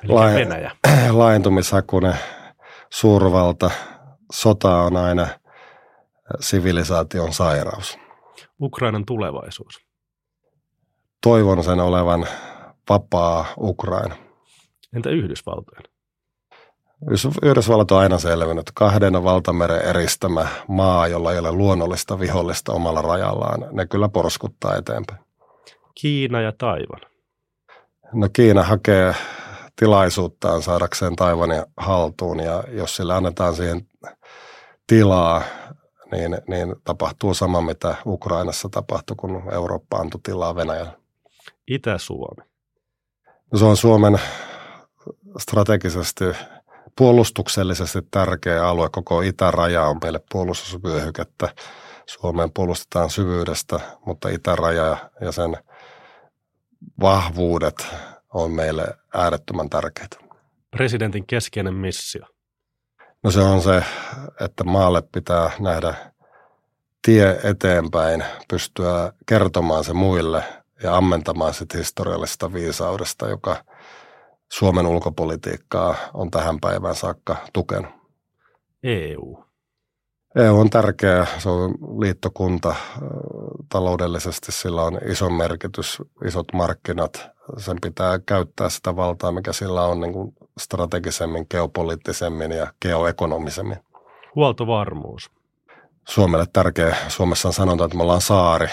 [SPEAKER 1] Eli Venäjä.
[SPEAKER 2] Laajentumishakunen suurvalta. Sota on aina sivilisaation sairaus.
[SPEAKER 1] Ukrainan tulevaisuus.
[SPEAKER 2] Toivon sen olevan vapaa Ukraina.
[SPEAKER 1] Entä Yhdysvaltojen?
[SPEAKER 2] Yhdysvallat on aina selvinnyt. Kahden valtameren eristämä maa, jolla ei ole luonnollista vihollista omalla rajallaan. Ne kyllä porskuttaa eteenpäin.
[SPEAKER 1] Kiina ja Taivan.
[SPEAKER 2] No Kiina hakee tilaisuuttaan saadakseen Taivanin haltuun ja jos sille annetaan siihen tilaa, niin, niin tapahtuu sama, mitä Ukrainassa tapahtui, kun Eurooppa antoi tilaa Venäjälle.
[SPEAKER 1] Itä-Suomi.
[SPEAKER 2] No se on Suomen strategisesti puolustuksellisesti tärkeä alue. Koko itäraja on meille puolustusvyöhykettä. Suomeen puolustetaan syvyydestä, mutta itäraja ja sen vahvuudet on meille äärettömän tärkeitä.
[SPEAKER 1] Presidentin keskeinen missio?
[SPEAKER 2] No se on se, että maalle pitää nähdä tie eteenpäin, pystyä kertomaan se muille ja ammentamaan sitä historiallisesta viisaudesta, joka Suomen ulkopolitiikkaa on tähän päivään saakka tukenut.
[SPEAKER 1] EU.
[SPEAKER 2] EU on tärkeä, se on liittokunta taloudellisesti, sillä on iso merkitys, isot markkinat, sen pitää käyttää sitä valtaa, mikä sillä on niin kuin strategisemmin, geopoliittisemmin ja geoekonomisemmin.
[SPEAKER 1] Huoltovarmuus.
[SPEAKER 2] Suomelle tärkeä. Suomessa on sanonta, että me ollaan saari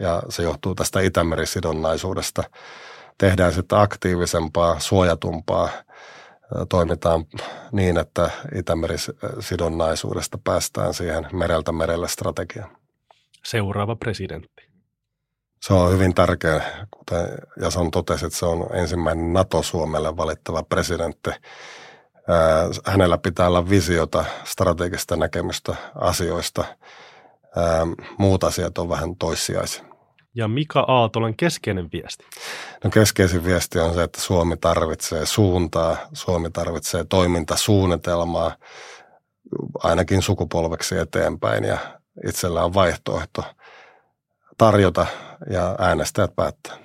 [SPEAKER 2] ja se johtuu tästä Itämerisidonnaisuudesta. Tehdään sitten aktiivisempaa, suojatumpaa, toimitaan niin, että Itämerisidonnaisuudesta päästään siihen mereltä merelle strategiaan.
[SPEAKER 1] Seuraava presidentti.
[SPEAKER 2] Se on hyvin tärkeä, kuten Jason totesi, että se on ensimmäinen NATO-Suomelle valittava presidentti. Hänellä pitää olla visiota, strategista näkemystä asioista. Muut asiat on vähän toissijaisia.
[SPEAKER 1] Ja Mika Aatolan keskeinen viesti?
[SPEAKER 2] No keskeisin viesti on se, että Suomi tarvitsee suuntaa, Suomi tarvitsee toimintasuunnitelmaa ainakin sukupolveksi eteenpäin ja itsellä on vaihtoehto tarjota ja äänestäjät päättää.